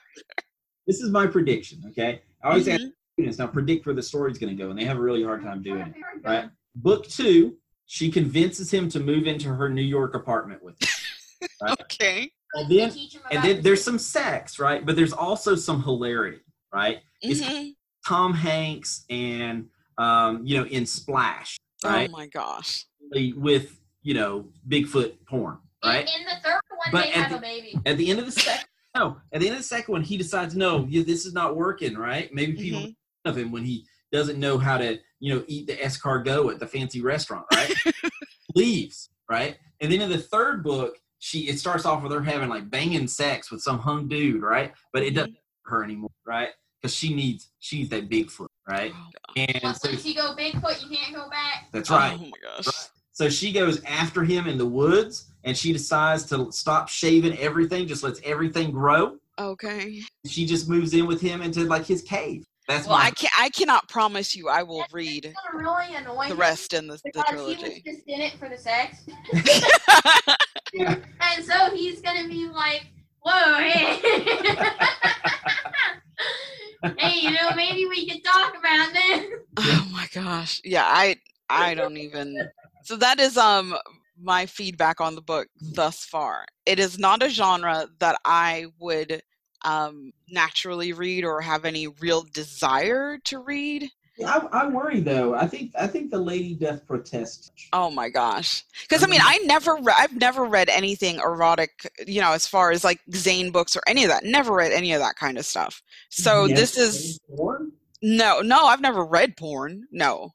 This is my prediction. Okay, I always ask Mhm. students now predict where the story's going to go, and they have a really hard time doing it. [laughs] Right? Book two, she convinces him to move into her New York apartment with her. [laughs] Okay. And then- and then there's some sex, right? But there's also some hilarity, right? It's Mhm. Tom Hanks and um, you know in Splash, right? Oh my gosh. With you know Bigfoot porn, right? In, the third one, But they at have the- a baby. At the end of the second, [laughs] no, at the end of the second one, he decides, no, yeah, this is not working, right? Maybe people Mhm. of him when he doesn't know how to, you know, eat the escargot at the fancy restaurant, right? [laughs] Leaves, right? And then in the third book, she it starts off with her having like banging sex with some hung dude, right? But it doesn't hurt her anymore, right? Because she needs she needs that Bigfoot, right? Oh, And Once so you go Bigfoot, you can't go back. that's right. Oh my gosh. Right. So she goes after him in the woods, and she decides to stop shaving everything, just lets everything grow. Okay. She just moves in with him into like his cave. That's Well, my I can I cannot promise you I will That's- read really the rest in the, the because he was just in it for the sex, [laughs] [laughs] and so he's gonna be like, "Whoa, hey, [laughs] hey, you know, maybe we could talk about this." oh my gosh. Yeah, I I don't even So that is um my feedback on the book thus far. It is not a genre that I would um naturally read or have any real desire to read. I, I worry though. I think I think the Lady Death protest. Oh my gosh. Because I mean, I never, re- I've never read anything erotic, you know, as far as like Zane books or any of that. Never read any of that kind of stuff. So Yes, this is porn? no, no. I've never read porn. No.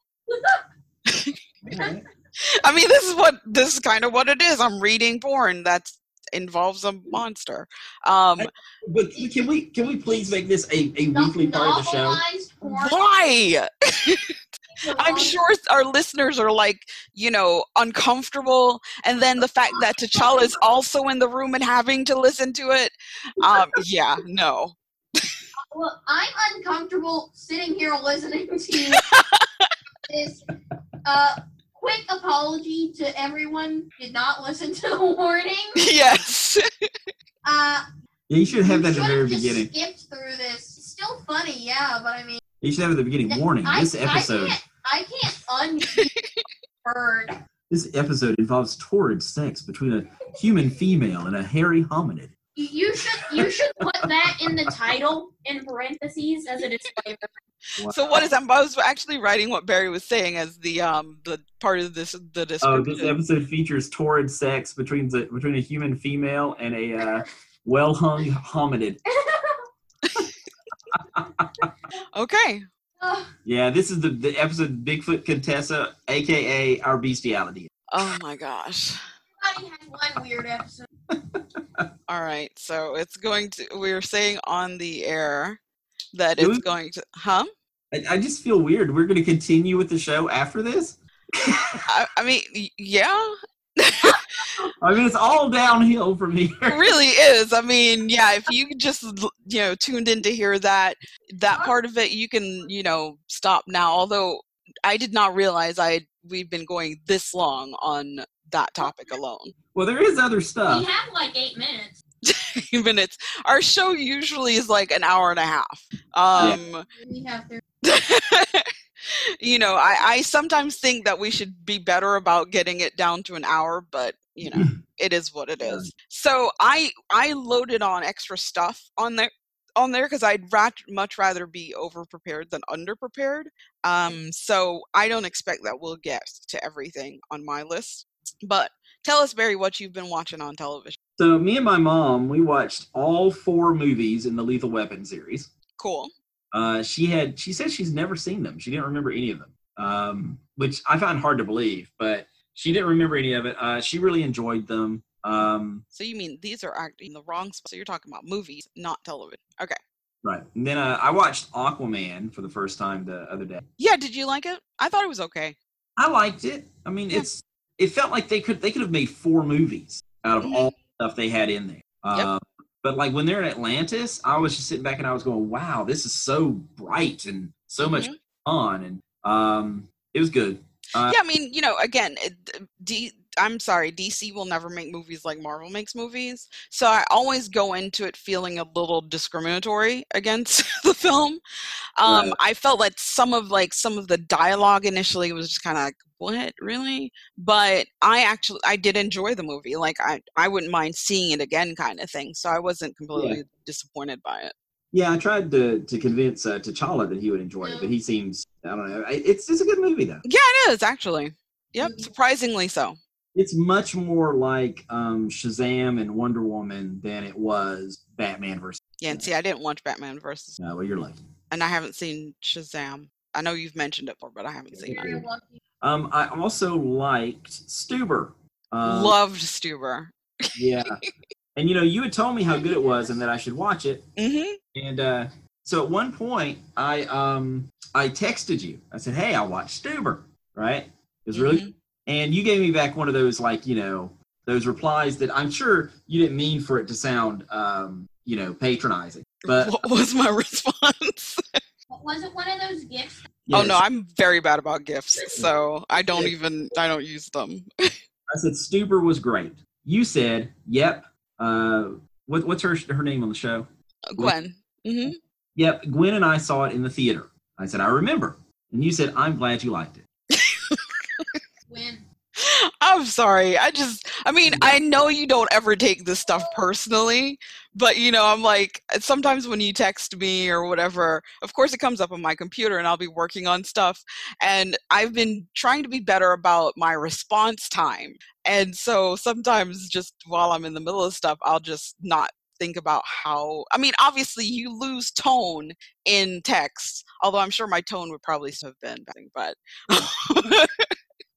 Alright. [laughs] I mean, this is what this is kind of what it is. I'm reading porn that involves a monster. Um, But can we can we please make this a, a weekly part of the show? porn. why? [laughs] I'm sure our listeners are like, you know, uncomfortable, and then the fact that T'Challa is also in the room and having to listen to it. Um, yeah, no. [laughs] Well, I'm uncomfortable sitting here listening to this. Uh, quick apology to everyone. Did not listen to the warning. [laughs] yes. Uh, Yeah, you should have that at the very just beginning. Skipped through this. It's still funny, yeah, but I mean, You should have at the beginning. Warning: I, This I episode, can't, I can't unmute bird. this episode involves torrid sex between a human female and a hairy hominid. You, you should you should put that in the title in parentheses as a disclaimer. So what is that? I was actually writing what Barry was saying as the um the part of this the description. Oh, this episode features torrid sex between the between a human female and a uh, well-hung hominid. [laughs] okay. Yeah, this is the, the episode Bigfoot Contessa, aka our bestiality. Oh my gosh. everybody has one weird episode. [laughs] All right. So it's going to. We're saying on the air that Do it's we- going to. Huh? I, I just feel weird. We're going to continue with the show after this. I, I mean, yeah. [laughs] I mean, it's all downhill from here. It really is. I mean, yeah, if you just you know tuned in to hear that that part of it, you can you know stop now. Although I did not realize I we've been going this long on that topic alone. Well, there is other stuff. We have like eight minutes. [laughs] Even it's our show usually is like an hour and a half. Um, We have to. [laughs] you know, I, I sometimes think that we should be better about getting it down to an hour, but you know, [clears throat] it is what it is. So I I loaded on extra stuff on there on there because I'd rat- much rather be over prepared than under prepared. Um, so I don't expect that we'll get to everything on my list. But tell us, Barry, what you've been watching on television. So, me and my mom, we watched all four movies in the Lethal Weapon series. Cool. Uh, she had, she said she's never seen them. She didn't remember any of them, um, which I found hard to believe. But she didn't remember any of it. Uh, she really enjoyed them. Um, So you mean these are acting in the wrong spot? So you're talking about movies, not television. Okay. right. And then uh, I watched Aquaman for the first time the other day. Yeah. Did you like it? I thought it was okay. I liked it. I mean, Yeah. it's it felt like they could they could have made four movies out of Mhm. all stuff they had in there. Yep. Uh, but like when they're in Atlantis, I was just sitting back and I was going, "Wow, this is so bright and so much Mhm. fun," and um, it was good. Uh, yeah, I mean, you know, again, it- D. I'm sorry, DC will never make movies like Marvel makes movies. So I always go into it feeling a little discriminatory against [laughs] the film. Um, Right. I felt like some of like some of the dialogue initially was just kind of like, what really? But I actually I did enjoy the movie. Like I I wouldn't mind seeing it again, kind of thing. So I wasn't completely disappointed by it. Yeah, I tried to to convince uh, T'Challa that he would enjoy it, but he seems I don't know. It's it's a good movie though. Yeah, it is actually. Yep, surprisingly so. It's much more like um, Shazam and Wonder Woman than it was Batman versus. Yeah, and see, I didn't watch Batman versus, No, well, you're lucky. and I haven't seen Shazam. I know you've mentioned it before, but I haven't seen it. Um, I also liked Stuber. Um, Loved Stuber. yeah, [laughs] and you know, you had told me how good it was and that I should watch it. Mm-hmm. And uh, so at one point, I um I texted you. I said, "Hey, I watched Stuber." Right? It was really, Mhm. and you gave me back one of those like you know those replies that I'm sure you didn't mean for it to sound um you know patronizing, but what was my [laughs] response? Was it one of those gifts? Oh no, I'm very bad about gifts, so I don't even I don't use them. I said Stuber was great. You said, "Yep." Uh, what, what's her her name on the show? Gwen. hmm Yep, Gwen and I saw it in the theater. I said, "I remember," and you said, "I'm glad you liked it." I'm sorry. I just I mean, I know you don't ever take this stuff personally, but you know, I'm like sometimes when you text me or whatever, of course it comes up on my computer and I'll be working on stuff and I've been trying to be better about my response time. And so sometimes just while I'm in the middle of stuff, I'll just not think about how I mean, obviously you lose tone in text, although I'm sure my tone would probably have been but [laughs]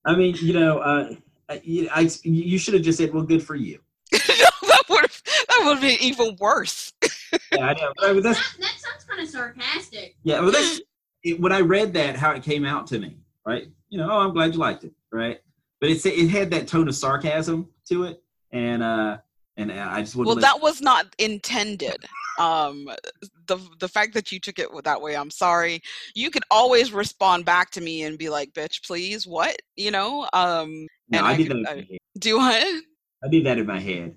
I mean, you know, uh, I, I you should have just said, "Well, good for you." [laughs] no, that would have that would have been even worse. Yeah, I know. But I- that's that, that sounds kind of sarcastic. yeah. Well, that's it, when I read that how it came out to me, right? You know, oh, I'm glad you liked it, right? But it's it had that tone of sarcasm to it, and uh, and I just wouldn't. Well, let- that was not intended. Um, the the fact that you took it that way, I'm sorry. You could always respond back to me and be like, "Bitch, please, what?" You know. Um, no, and I, I did could- that. In I- my head. do what? I did that in my head.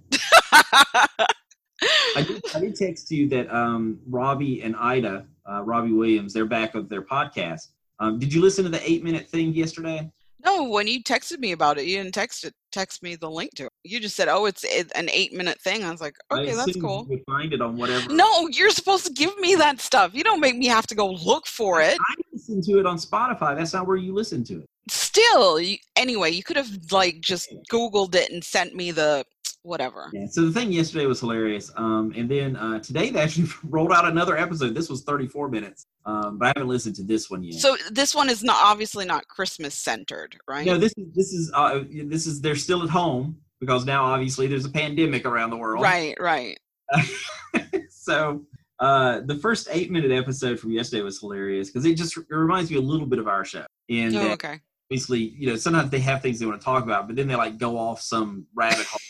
I did, I did text you that um, Robbie and Ayda, uh, Robbie Williams, they're back of their podcast. Um, did you listen to the eight minute thing yesterday? No, when you texted me about it, you didn't text it. Text me the link to it. You just said, "Oh, it's an eight minute thing." I was like, "Okay, that's cool." You find it on whatever. No, you're supposed to give me that stuff. You don't make me have to go look for it. I listen to it on Spotify. That's not where you listen to it. Still, you, anyway, you could have like just Googled it and sent me the whatever. Yeah. So the thing yesterday was hilarious. Um, and then uh, today they actually [laughs] rolled out another episode. This was 34 minutes. Um, but I haven't listened to this one yet. So this one is not obviously not Christmas centered, right? no, this is this is uh, this is they're still at home because now obviously there's a pandemic around the world. right, right. [laughs] so uh, the first eight minute episode from yesterday was hilarious because it just it reminds me a little bit of our show. And Oh, okay. Basically, you know, sometimes they have things they want to talk about, but then they like go off some rabbit hole.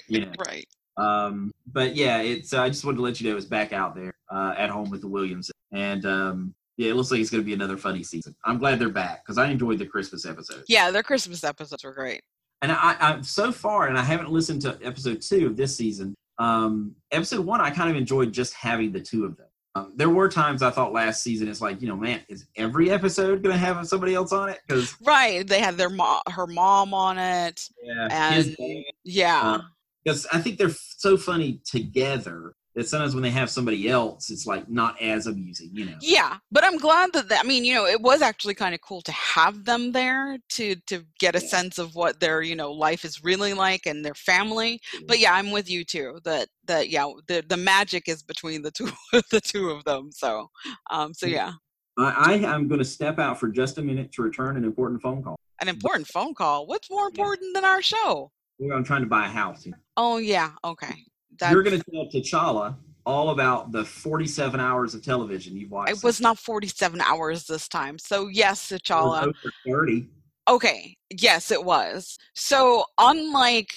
[laughs] you know. Right. Um, but yeah, it's. Uh, I just wanted to let you know it's back out there uh, at home with the Williams, and um, yeah, it looks like it's going to be another funny season. I'm glad they're back because I enjoyed the Christmas episodes. Yeah, their Christmas episodes were great. And I, I so far, and I haven't listened to episode two of this season. Um, episode one, I kind of enjoyed just having the two of them. Um, there were times I thought last season, it's like, you know, man, is every episode going to have somebody else on it? Because Right. They had their mom, her mom on it. yeah, And yeah. because I think they're f- so funny together that sometimes when they have somebody else, it's like not as amusing, you know. Yeah, but I'm glad that, that I mean, you know, it was actually kind of cool to have them there to to get a Yeah. sense of what their, you know, life is really like and their family. But yeah, I'm with you too. That that yeah, the the magic is between the two [laughs] the two of them. So, um so Yeah. yeah. I, I am going to step out for just a minute to return an important phone call. An important phone call. What's more important than our show? I'm trying to buy a house. Oh yeah, okay. That You're going to tell T'Challa all about the 47 hours of television you've watched. it was not 47 hours this time. So yes, T'Challa. over 30. Okay, yes, it was. So, unlike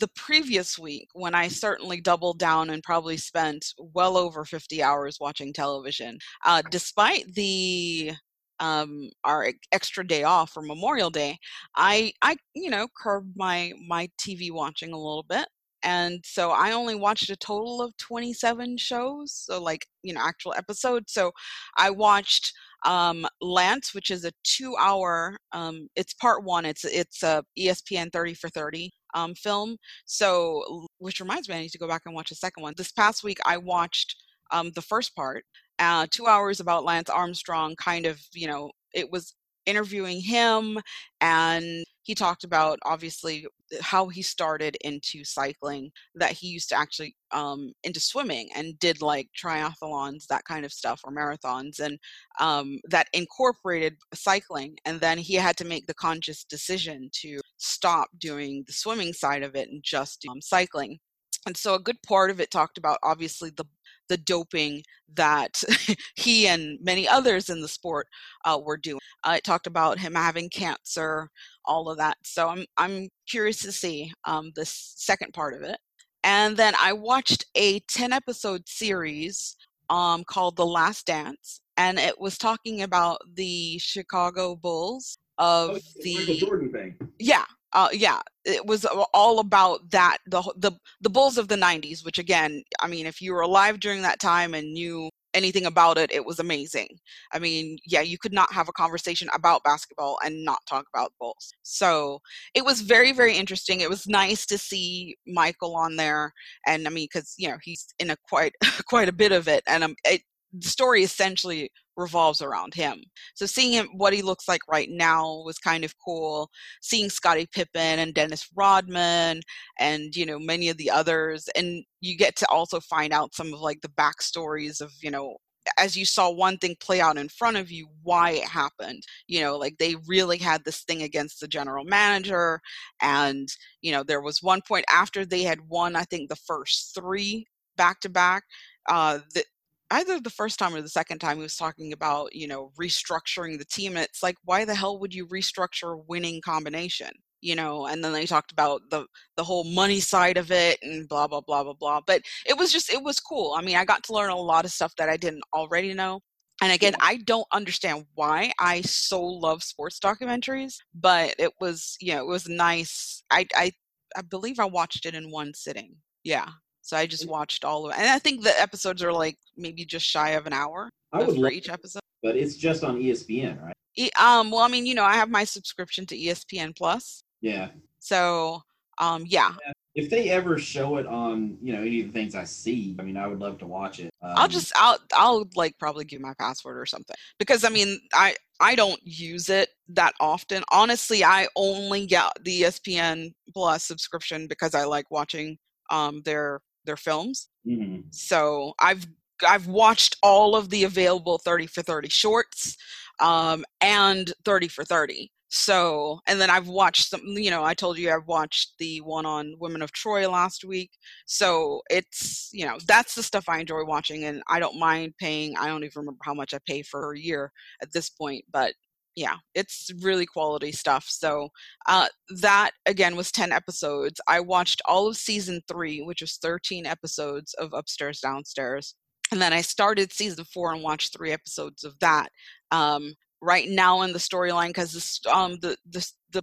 the previous week, when I certainly doubled down and probably spent well over 50 hours watching television, uh, despite the um our extra day off for memorial day i i you know curbed my my tv watching a little bit and so I only watched a total of 27 shows, so like you know actual episodes. So I watched um, Lance, which is a two-hour. Um, it's part one. It's it's a ESPN 30 for 30 um, film. So which reminds me, I need to go back and watch the second one. This past week, I watched um, the first part, uh, two hours about Lance Armstrong. Kind of, you know, it was interviewing him and he talked about obviously how he started into cycling that he used to actually um, into swimming and did like triathlons that kind of stuff or marathons and um, that incorporated cycling and then he had to make the conscious decision to stop doing the swimming side of it and just um, cycling. And so a good part of it talked about obviously the the doping that [laughs] he and many others in the sport uh, were doing. Uh, it talked about him having cancer, all of that. So I'm I'm curious to see um, this second part of it. And then I watched a 10 episode series um, called The Last Dance, and it was talking about the Chicago Bulls of Oh, the Michael Jordan thing. yeah uh, yeah it was all about that the the the bulls of the 90s which again i mean if you were alive during that time and knew anything about it it was amazing. I mean yeah you could not have a conversation about basketball and not talk about bulls. So it was very very interesting. It was nice to see michael on there and i mean because you know he's in a quite [laughs] quite a bit of it and um, it, the story essentially revolves around him. So seeing him what he looks like right now was kind of cool. Seeing Scottie Pippen and Dennis Rodman and you know many of the others and you get to also find out some of like the backstories of you know as you saw one thing play out in front of you why it happened you know like they really had this thing against the general manager and you know there was one point after they had won i think the first three back to back uh the, either the first time or the second time he was talking about you know restructuring the team and it's like why the hell would you restructure a winning combination? You know and then they talked about the the whole money side of it and blah blah blah blah blah but it was just it was cool. I mean i got to learn a lot of stuff that i didn't already know and again i don't understand why i so love sports documentaries but it was you know it was nice. I i i believe i watched it in one sitting. Yeah so I just watched all of it. And I think the episodes are like maybe just shy of an hour I would for each episode. but it's just on ESPN, right? E- um, well, I mean, you know, I have my subscription to ESPN Plus. Yeah. So, um, yeah, If they ever show it on, you know, any of the things I see, I mean, I would love to watch it. Um, I'll just, I'll, I'll like probably give my password or something because I mean, I, I don't use it that often. Honestly, I only get the ESPN Plus subscription because I like watching um their their films. mhm. So I've I've watched all of the available 30 for 30 shorts um, and 30 for 30. So, and then I've watched some, you know, I told you I've watched the one on Women of Troy last week. So it's, you know, that's the stuff I enjoy watching and I don't mind paying. I don't even remember how much I pay for a year at this point, but yeah, it's really quality stuff. So uh, that again was 10 episodes. I watched all of season three, which was 13 episodes of Upstairs Downstairs. And then I started season four and watched three episodes of that. Um, right now in the storyline, because um, the, the, the,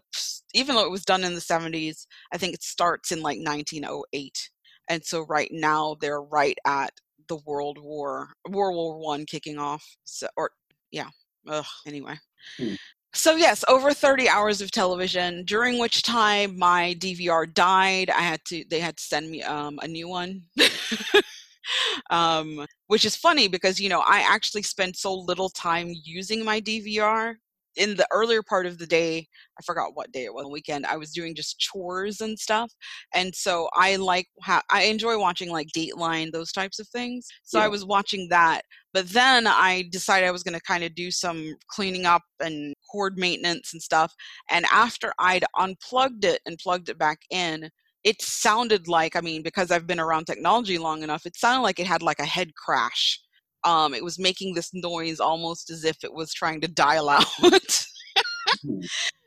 even though it was done in the 70s, I think it starts in like 1908. And so right now they're right at the World War, World War One kicking off. So, or yeah, ugh, anyway. Hmm. So yes, over 30 hours of television, during which time my DVR died. I had to they had to send me um, a new one. [laughs] um, which is funny because you know I actually spent so little time using my DVR. In the earlier part of the day, I forgot what day it was. Weekend, I was doing just chores and stuff, and so I like ha- I enjoy watching like Dateline, those types of things. So I was watching that, but then I decided I was going to kind of do some cleaning up and cord maintenance and stuff. And after I'd unplugged it and plugged it back in, it sounded like, I mean, because I've been around technology long enough, it sounded like it had like a head crash. Um, it was making this noise almost as if it was trying to dial [laughs] out. Hmm.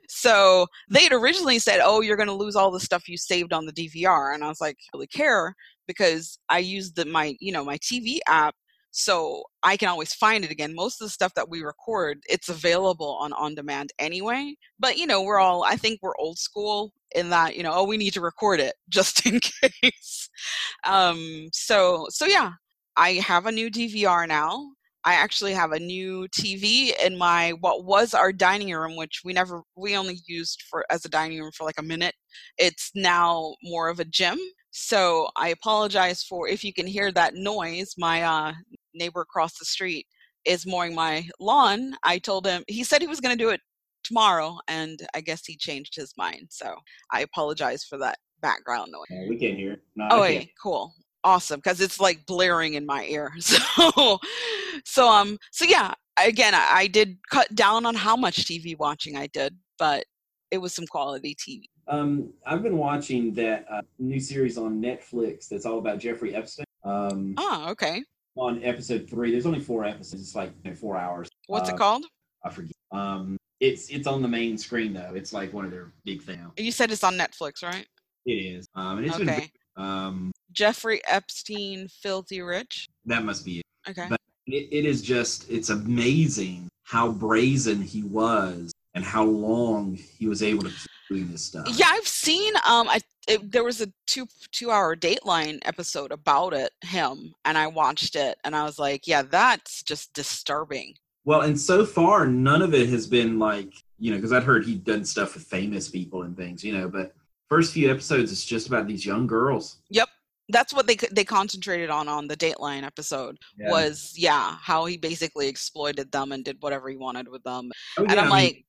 so they had originally said, "Oh, you're going to lose all the stuff you saved on the DVR," and I was like, "I really care because I used the my you know my TV app so I can always find it again. Most of the stuff that we record, it's available on on demand anyway. But you know, we're all I think we're old school in that you know, oh, we need to record it [laughs] just in case. Um, so so yeah, I have a new DVR now. I actually have a new TV in my what was our dining room, which we never we only used for as a dining room for like a minute. It's now more of a gym. So I apologize for if you can hear that noise. My uh, neighbor across the street is mowing my lawn. I told him he said he was going to do it tomorrow, and I guess he changed his mind. So I apologize for that background noise. We can't hear. No, Oh, wait, cool, awesome, because it's like blaring in my ear. [laughs] So, so um, so yeah. Again, I, I did cut down on how much TV watching I did, but it was some quality TV. Um, I've been watching that uh, new series on Netflix that's all about Jeffrey Epstein. Um, Oh, okay. on episode three, there's only four episodes. It's like you know, four hours. What's Uh, it called? I forget. Um, it's it's on the main screen though. It's like one of their big things. You said it's on Netflix, right? It is. Um, and it's been. Um, Jeffrey Epstein, Filthy Rich. that must be it. Okay. But it, it is just it's amazing how brazen he was and how long he was able to keep doing this stuff. Yeah, I've seen. Um, I it, there was a two two hour Dateline episode about it, him, and I watched it, and I was like, yeah, that's just disturbing. Well, and so far, none of it has been like, you know, because I'd heard he'd done stuff with famous people and things, you know, but first few episodes, it's just about these young girls. Yep, that's what they they concentrated on on the Dateline episode was yeah how he basically exploited them and did whatever he wanted with them, Oh, and yeah, I'm I like,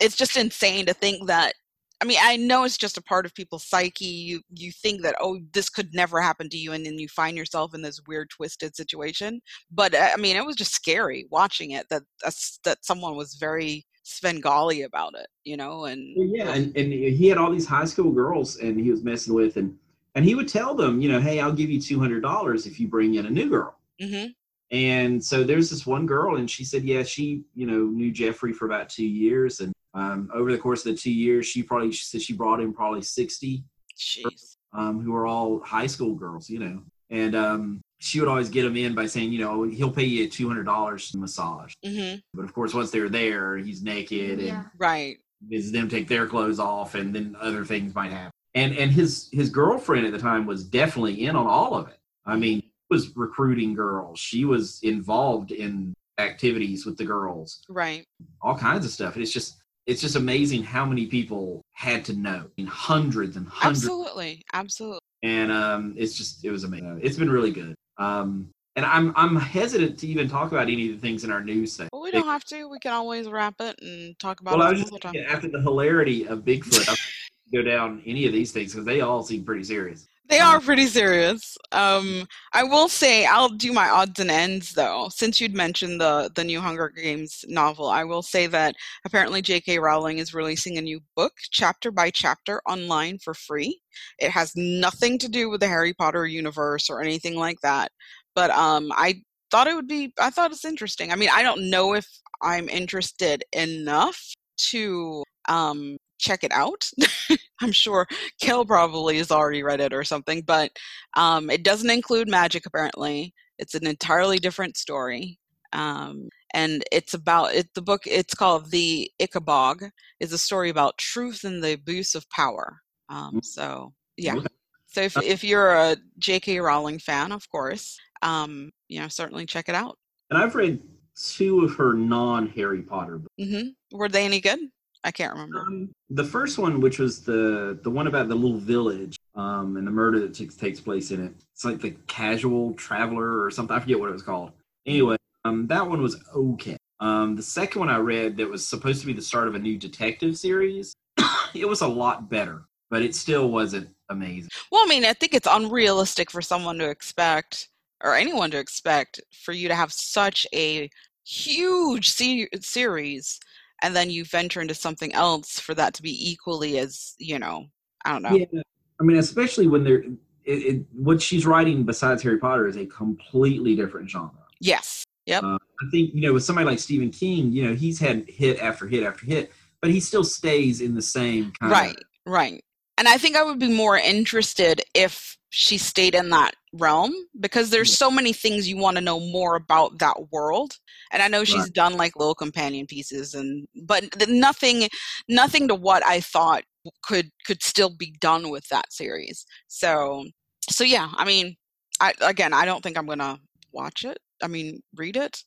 it's just insane to think that. I mean, I know it's just a part of people's psyche. You you think that oh, this could never happen to you, and then you find yourself in this weird, twisted situation. But I mean, it was just scary watching it. That that's, that someone was very Svengali about it, you know, and yeah, and, and he had all these high school girls and he was messing with, and and he would tell them, you know, hey, I'll give you two hundred dollars if you bring in a new girl. hmm And so there's this one girl, and she said, yeah, she, you know, knew Jeffrey for about two years, and um, over the course of the two years, she probably she said she brought in probably sixty jeez, um, who were all high school girls, you know. And um, she would always get them in by saying, you know, he'll pay you two hundred dollars to massage. hmm But of course, once they're there, he's naked, Yeah. and right, is them take their clothes off, and then other things might happen. And and his his girlfriend at the time was definitely in on all of it. I mean, he was recruiting girls. She was involved in activities with the girls, right. all kinds of stuff. And it's just it's just amazing how many people had to know. I mean, hundreds and hundreds Absolutely, absolutely. and um, it's just it was amazing. It's been really good. Um, and I'm I'm hesitant to even talk about any of the things in our news section. Well, we don't have to. We can always wrap it and talk about Well, I was just thinking, after the hilarity of Bigfoot, I'm go down any of these things because they all seem pretty serious. They Uh, are pretty serious. Um, I will say I'll do my odds and ends though. Since you'd mentioned the the new Hunger Games novel, I will say that apparently J.K. Rowling is releasing a new book, chapter by chapter, online for free. It has nothing to do with the Harry Potter universe or anything like that. But um, I thought it would be. I thought it's interesting. I mean, I don't know if I'm interested enough to um check it out. [laughs] I'm sure Kel probably has already read it or something, but um, it doesn't include magic apparently. It's an entirely different story. Um, and it's about it the book it's called the Ickabog is a story about truth and the abuse of power um, Mm. so yeah so if, if you're a jk rowling fan of course um, you know certainly check it out And I've read two of her non Harry Potter books. hmm were they any good i can't remember Um, the first one, which was the the one about the little village um, and the murder that takes takes place in it. It's like the casual traveler or something. I forget what it was called. Anyway, um, that one was okay. Um, the second one I read that was supposed to be the start of a new detective series. [coughs] it was a lot better, but it still wasn't amazing. Well, I mean, I think it's unrealistic for someone to expect, or anyone to expect, for you to have such a huge se- series and then you venture into something else for that to be equally as, you know, I don't know. Yeah, I mean, especially when they're it, it, what she's writing besides Harry Potter is a completely different genre. Yes. Yep. Uh, I think you know with somebody like Stephen King, you know he's had hit after hit after hit, but he still stays in the same kind right. of Right. And I think I would be more interested if she stayed in that realm because there's so many things you want to know more about that world and i know she's Right. done like little companion pieces and but nothing nothing to what i thought could could still be done with that series so so yeah i mean i again i don't think i'm gonna watch it i mean read it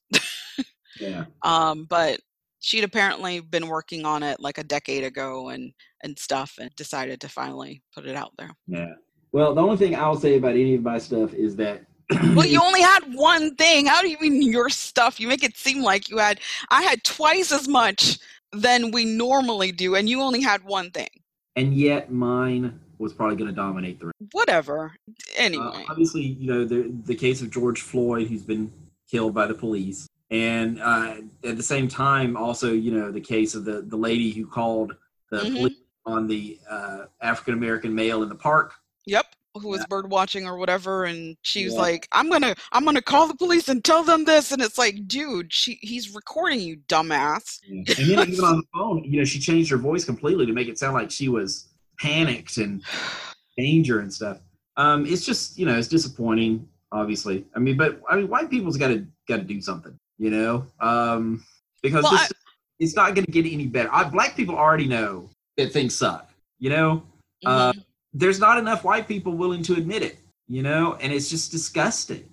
Yeah. [laughs] um but she'd apparently been working on it like a decade ago and and stuff and decided to finally put it out there Yeah. Well, the only thing I'll say about any of my stuff is that. [clears throat] well you only had one thing how do you mean your stuff you make it seem like you had i had twice as much than we normally do and you only had one thing and yet mine was probably going to dominate the. whatever Uh, anyway obviously, you know the the case of George Floyd, who's been killed by the police, and uh, at the same time, also you know the case of the the lady who called the Mhm. police on the uh, African American male in the park. Yep who was bird watching or whatever and she was Yeah. like i'm gonna i'm gonna call the police and tell them this and it's like dude she he's recording you dumbass And then even on the phone, you know, she changed her voice completely to make it sound like she was panicked and [sighs] danger and stuff. Um, it's just you know it's disappointing, obviously. I mean, but I mean, white people's got to got to do something, you know, um, because Well, this, it's not going to get any better. I, black people already know that things suck, you know. Uh, Mhm. There's not enough white people willing to admit it, you know, and it's just disgusting.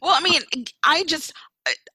Well, I mean, I just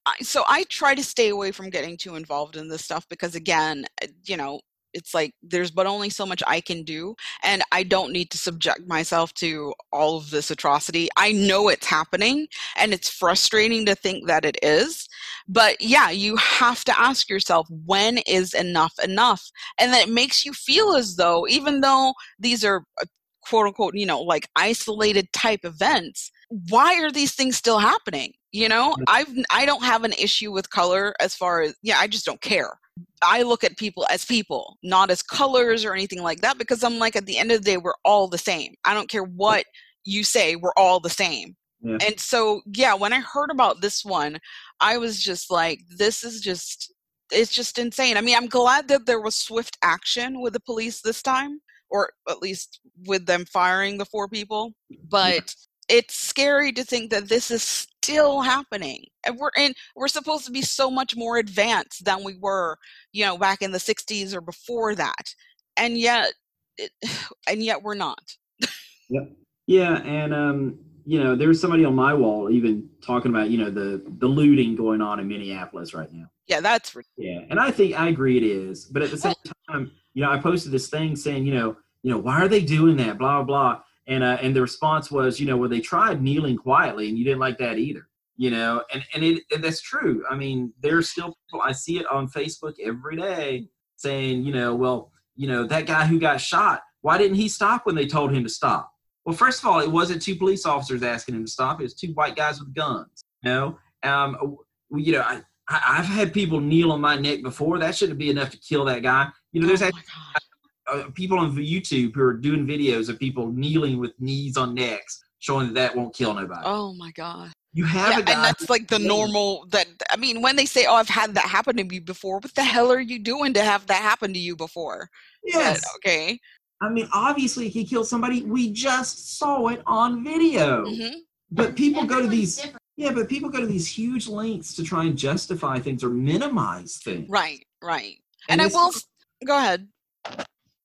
I, so I try to stay away from getting too involved in this stuff because again, uh, you know, it's like there's but only so much I can do and I don't need to subject myself to all of this atrocity. I know it's happening and it's frustrating to think that it is. But yeah, you have to ask yourself when is enough enough? And that makes you feel as though even though these are uh, quote unquote, you know, like isolated type events, why are these things still happening? You know, I've I don't have an issue with color as far as yeah, I just don't care. I look at people as people, not as colors or anything like that, because I'm like at the end of the day, we're all the same. I don't care what you say, we're all the same. Yeah. And so yeah, when I heard about this one, I was just like, this is just it's just insane. I mean, I'm glad that there was swift action with the police this time, or at least with them firing the four people. But it's scary to think that this is still happening. And we're in we're supposed to be so much more advanced than we were, you know, back in the 60s or before that. And yet it, [sighs] and yet we're not. Yeah, and um, you know, there's somebody on my wall even talking about you know the the looting going on in Minneapolis right now. Yeah, that's rid- Yeah, and I think I agree it is, but at the same time, you know, I posted this thing saying, you know, you know, why are they doing that? Blah blah blah, and uh, and the response was, you know, well they tried kneeling quietly, and you didn't like that either. You know, and and it and that's true. I mean, there's still people I see it on Facebook every day saying, you know, well, you know, that guy who got shot, why didn't he stop when they told him to stop? Well, first of all, it wasn't two police officers asking him to stop; it was two white guys with guns. You know, um, you know, I, I've had people kneel on my neck before. That shouldn't be enough to kill that guy. You know, there's oh actually, uh, people on YouTube who are doing videos of people kneeling with knees on necks, showing that that won't kill nobody. Oh my god. you have Yeah, a guy and that's like the Yeah. normal that I mean when they say oh I've had that happen to me before what the hell are you doing to have that happen to you before? But, Yes, okay. I mean obviously he killed somebody. We just saw it on video. hmm But people go to these different. yeah, but people go to these huge lengths to try and justify things or minimize things. Right, right. And, I will s- go ahead.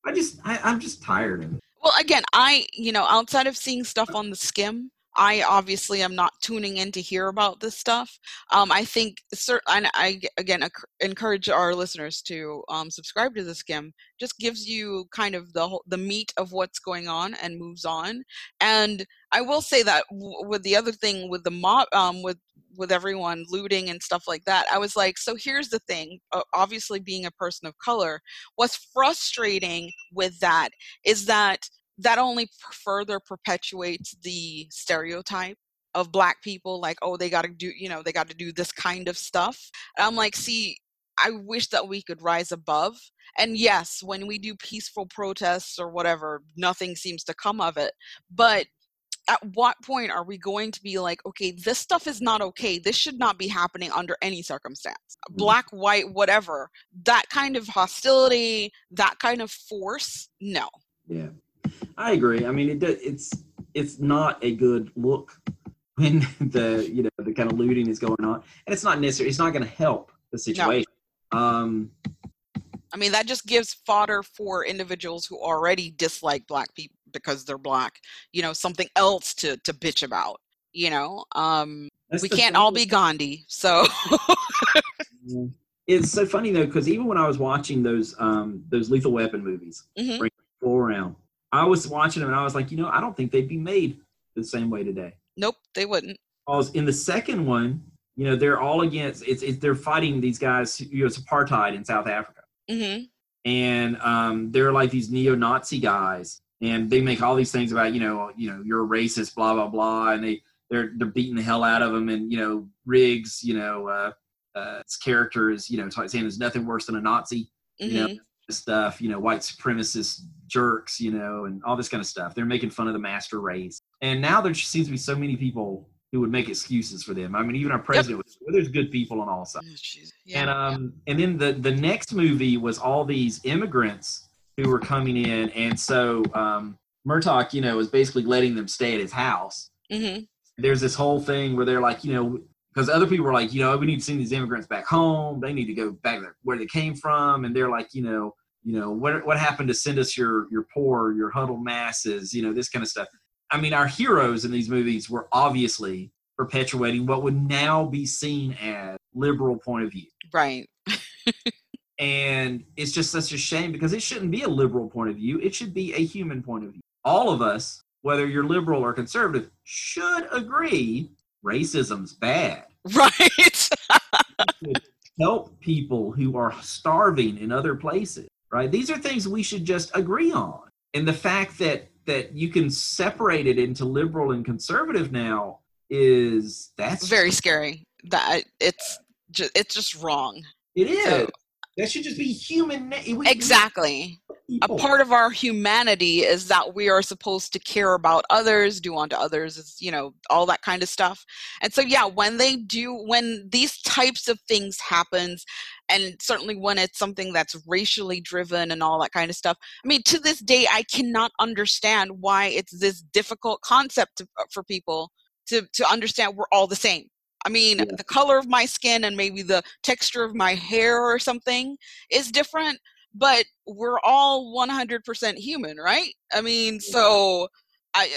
I just I, I'm just tired of it. Well, again, I, you know, outside of seeing stuff on the Skimm, I obviously am not tuning in to hear about this stuff. Um, I think, and I again enc- encourage our listeners to um, subscribe to the Skimm. Just gives you kind of the the meat of what's going on and moves on. And I will say that w- with the other thing with the mob, um, with with everyone looting and stuff like that, I was like, so here's the thing. Obviously, being a person of color, what's frustrating with that is that that only further perpetuates the stereotype of black people like oh they got to do you know they got to do this kind of stuff. And i'm like see i wish that we could rise above. And yes when we do peaceful protests or whatever nothing seems to come of it but at what point are we going to be like okay this stuff is not okay. This should not be happening under any circumstance. Mm-hmm. Black white whatever that kind of hostility that kind of force no. Yeah, I agree. I mean, it do- it's it's not a good look when [laughs] the you know the kind of looting is going on, and it's not necessary. It's not going to help the situation. Um, I mean, that just gives fodder for individuals who already dislike black people because they're black. You know, something else to to bitch about. You know, um, we can't thing all be Gandhi. So It's so funny though because even when I was watching those um those Lethal Weapon movies, Mhm. full around, I was watching them and I was like, you know, I don't think they'd be made the same way today. nope, they wouldn't. Because in the second one, you know, they're all against it's, it's they're fighting these guys. You know, it's apartheid in South Africa, hmm and um, they're like these neo-Nazi guys, and they make all these things about you know, you know, you're a racist, blah blah blah, and they they're they're beating the hell out of them, and you know, Riggs, you know, uh, uh, his character is you know saying there's nothing worse than a Nazi hmm you know stuff you know white supremacist jerks you know and all this kind of stuff. They're making fun of the master race. And now there just seems to be so many people who would make excuses for them. I mean even our president was well, there's good people on all sides. Oh. Yeah. and um and then the the next movie was all these immigrants who were coming in. And so um murtaugh you know was basically letting them stay at his house. Hmm there's this whole thing where they're like, you know, because other people were like, you know, we need to send these immigrants back home. They need to go back where they came from, and they're like, you know, you know, what what happened to send us your your poor, your huddled masses, you know, this kind of stuff. I mean, our heroes in these movies were obviously perpetuating what would now be seen as liberal point of view. Right. And it's just such a shame because it shouldn't be a liberal point of view. It should be a human point of view. All of us, whether you're liberal or conservative, should agree racism's bad. Right. [laughs] Help people who are starving in other places, right? These are things we should just agree on. And the fact that that you can separate it into liberal and conservative now is that's Very scary. That it's just it's just wrong. it is. So- that should just be human. na- Exactly. A part of our humanity is that we are supposed to care about others do unto others you know all that kind of stuff. And so yeah when they do when these types of things happens and certainly when it's something that's racially driven and all that kind of stuff i mean to this day i cannot understand why it's this difficult concept to, uh, for people to to understand we're all the same. I mean Yeah. the color of my skin and maybe the texture of my hair or something is different but we're all 100% human right i mean so i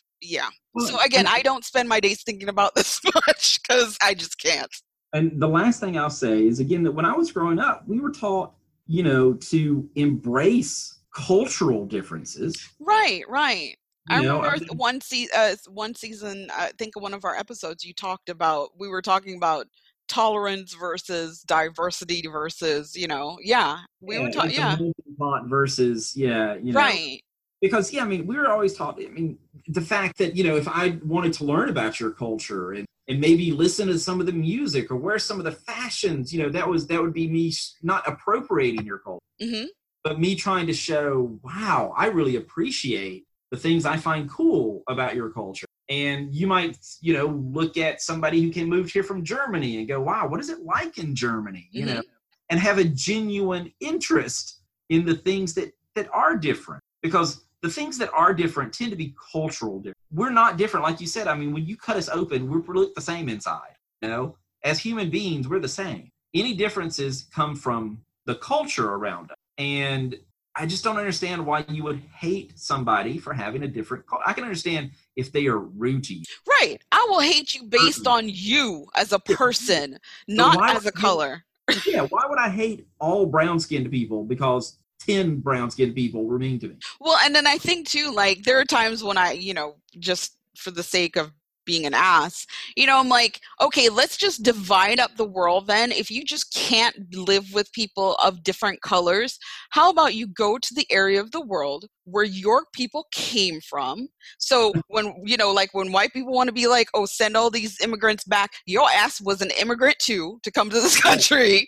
[sighs] yeah so again i don't spend my days thinking about this [laughs] much because i just can't and the last thing I'll say is again that when I was growing up, we were taught, you know, to embrace cultural differences. right right You I know, remember I one se- uh, one season. I think one of our episodes you talked about. We were talking about tolerance versus diversity versus you know yeah we were yeah, talking yeah pot versus yeah, you know, right because yeah, I mean, we were always taught. I mean, the fact that you know, if I wanted to learn about your culture and and maybe listen to some of the music or wear some of the fashions, you know, that was that would be me not appropriating your culture. hmm but me trying to show, wow, I really appreciate the things I find cool about your culture. And you might, you know, look at somebody who can move here from Germany and go, wow, what is it like in Germany? You know, mm-hmm. and have a genuine interest in the things that that are different because the things that are different tend to be cultural different. We're not different, like you said. I mean, when you cut us open, we're we look the same inside. You know, as human beings, we're the same. Any differences come from the culture around us. And I just don't understand why you would hate somebody for having a different culture. I can understand if they are rude to you. right i will hate you based on you as a person not why as a color [laughs] yeah, why would I hate all brown skinned people because 10 brown skinned people were mean to me? Well, and then I think too, like there are times when I, you know, just for the sake of being an ass, you know, I'm like, okay, let's just divide up the world then. If you just can't live with people of different colors, how about you go to the area of the world where your people came from? So [laughs] when, you know, like when white people want to be like, oh, send all these immigrants back, your ass was an immigrant too to come to this [laughs] country.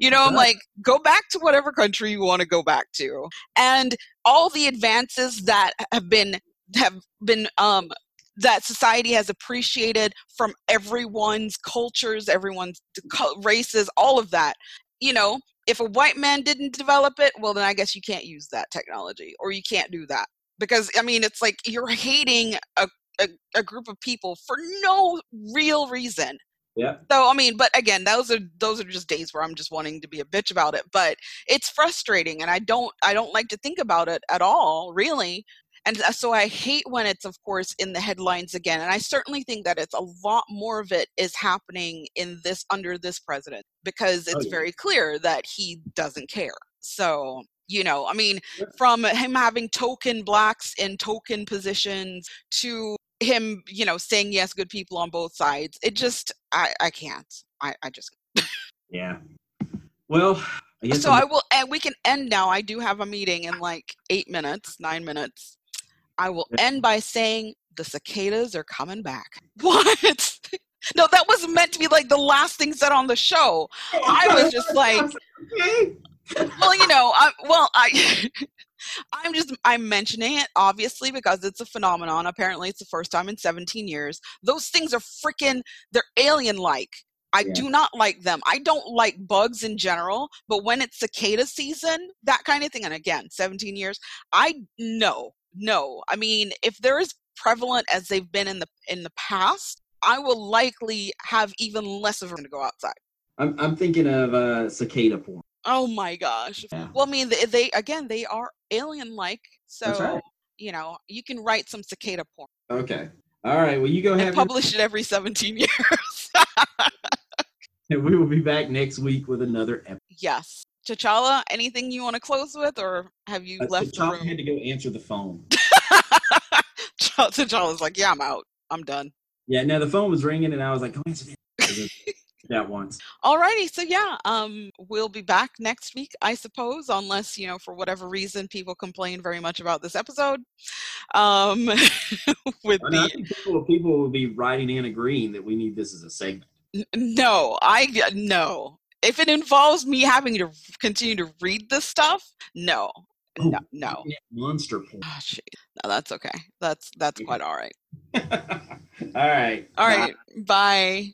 You know, I'm like, go back to whatever country you want to go back to. And all the advances that have been have been um that society has appreciated from everyone's cultures everyone's races all of that you know if a white man didn't develop it well then i guess you can't use that technology or you can't do that because I mean it's like you're hating a, a, a group of people for no real reason. Yeah. So I mean, but again, those are those are just days where I'm just wanting to be a bitch about it. But it's frustrating, and I don't I don't like to think about it at all, really. And uh, so I hate when it's, of course, in the headlines again. And I certainly think that it's a lot more of it is happening in this under this president because it's yeah. very clear that he doesn't care. So you know, I mean, from him having token blacks in token positions to him, you know, saying yes, good people on both sides. It just, I, I can't. I, I just. [laughs] Yeah. Well, I So I'm- I will, and we can end now. I do have a meeting in like eight minutes, nine minutes. I will end by saying the cicadas are coming back. [laughs] What? No, that was meant to be like the last thing said on the show. I was just like, [laughs] well, you know, I, well, I, [laughs] I'm just, I'm mentioning it obviously because it's a phenomenon. Apparently, it's the first time in 17 years. Those things are freaking, they're alien-like. I Yeah. do not like them. I don't like bugs in general, but when it's cicada season, that kind of thing, and again, 17 years, I no, no. I mean, if they're as prevalent as they've been in the in the past, I will likely have even less of a to go outside. I'm I'm thinking of uh, cicada porn. Oh my gosh. Yeah. Well, I mean, they, they again, they are alien-like, so right. you know, you can write some cicada porn Okay. All right. Well, you go ahead. and have. your- publish it every 17 [laughs] years. and we will be back next week with another episode. yes. T'Challa, anything you want to close with, or have you Uh, left the T'Challa room? had to go answer the phone. [laughs] T'Challa's like, yeah, I'm out. I'm done. Yeah. No, the phone was ringing, and I was like, "Go answer it." [laughs] that once. Alrighty, so yeah, um, we'll be back next week, I suppose, unless you know, for whatever reason, people complain very much about this episode. Um, [laughs] with I, know, I the people, people will be writing in agreeing that we need this as a segment. No i no if it involves me having to continue to read this stuff no Oh, no no Monster porn. oh, jeez. no that's okay that's that's Yeah. quite all right [laughs] All right. all right bye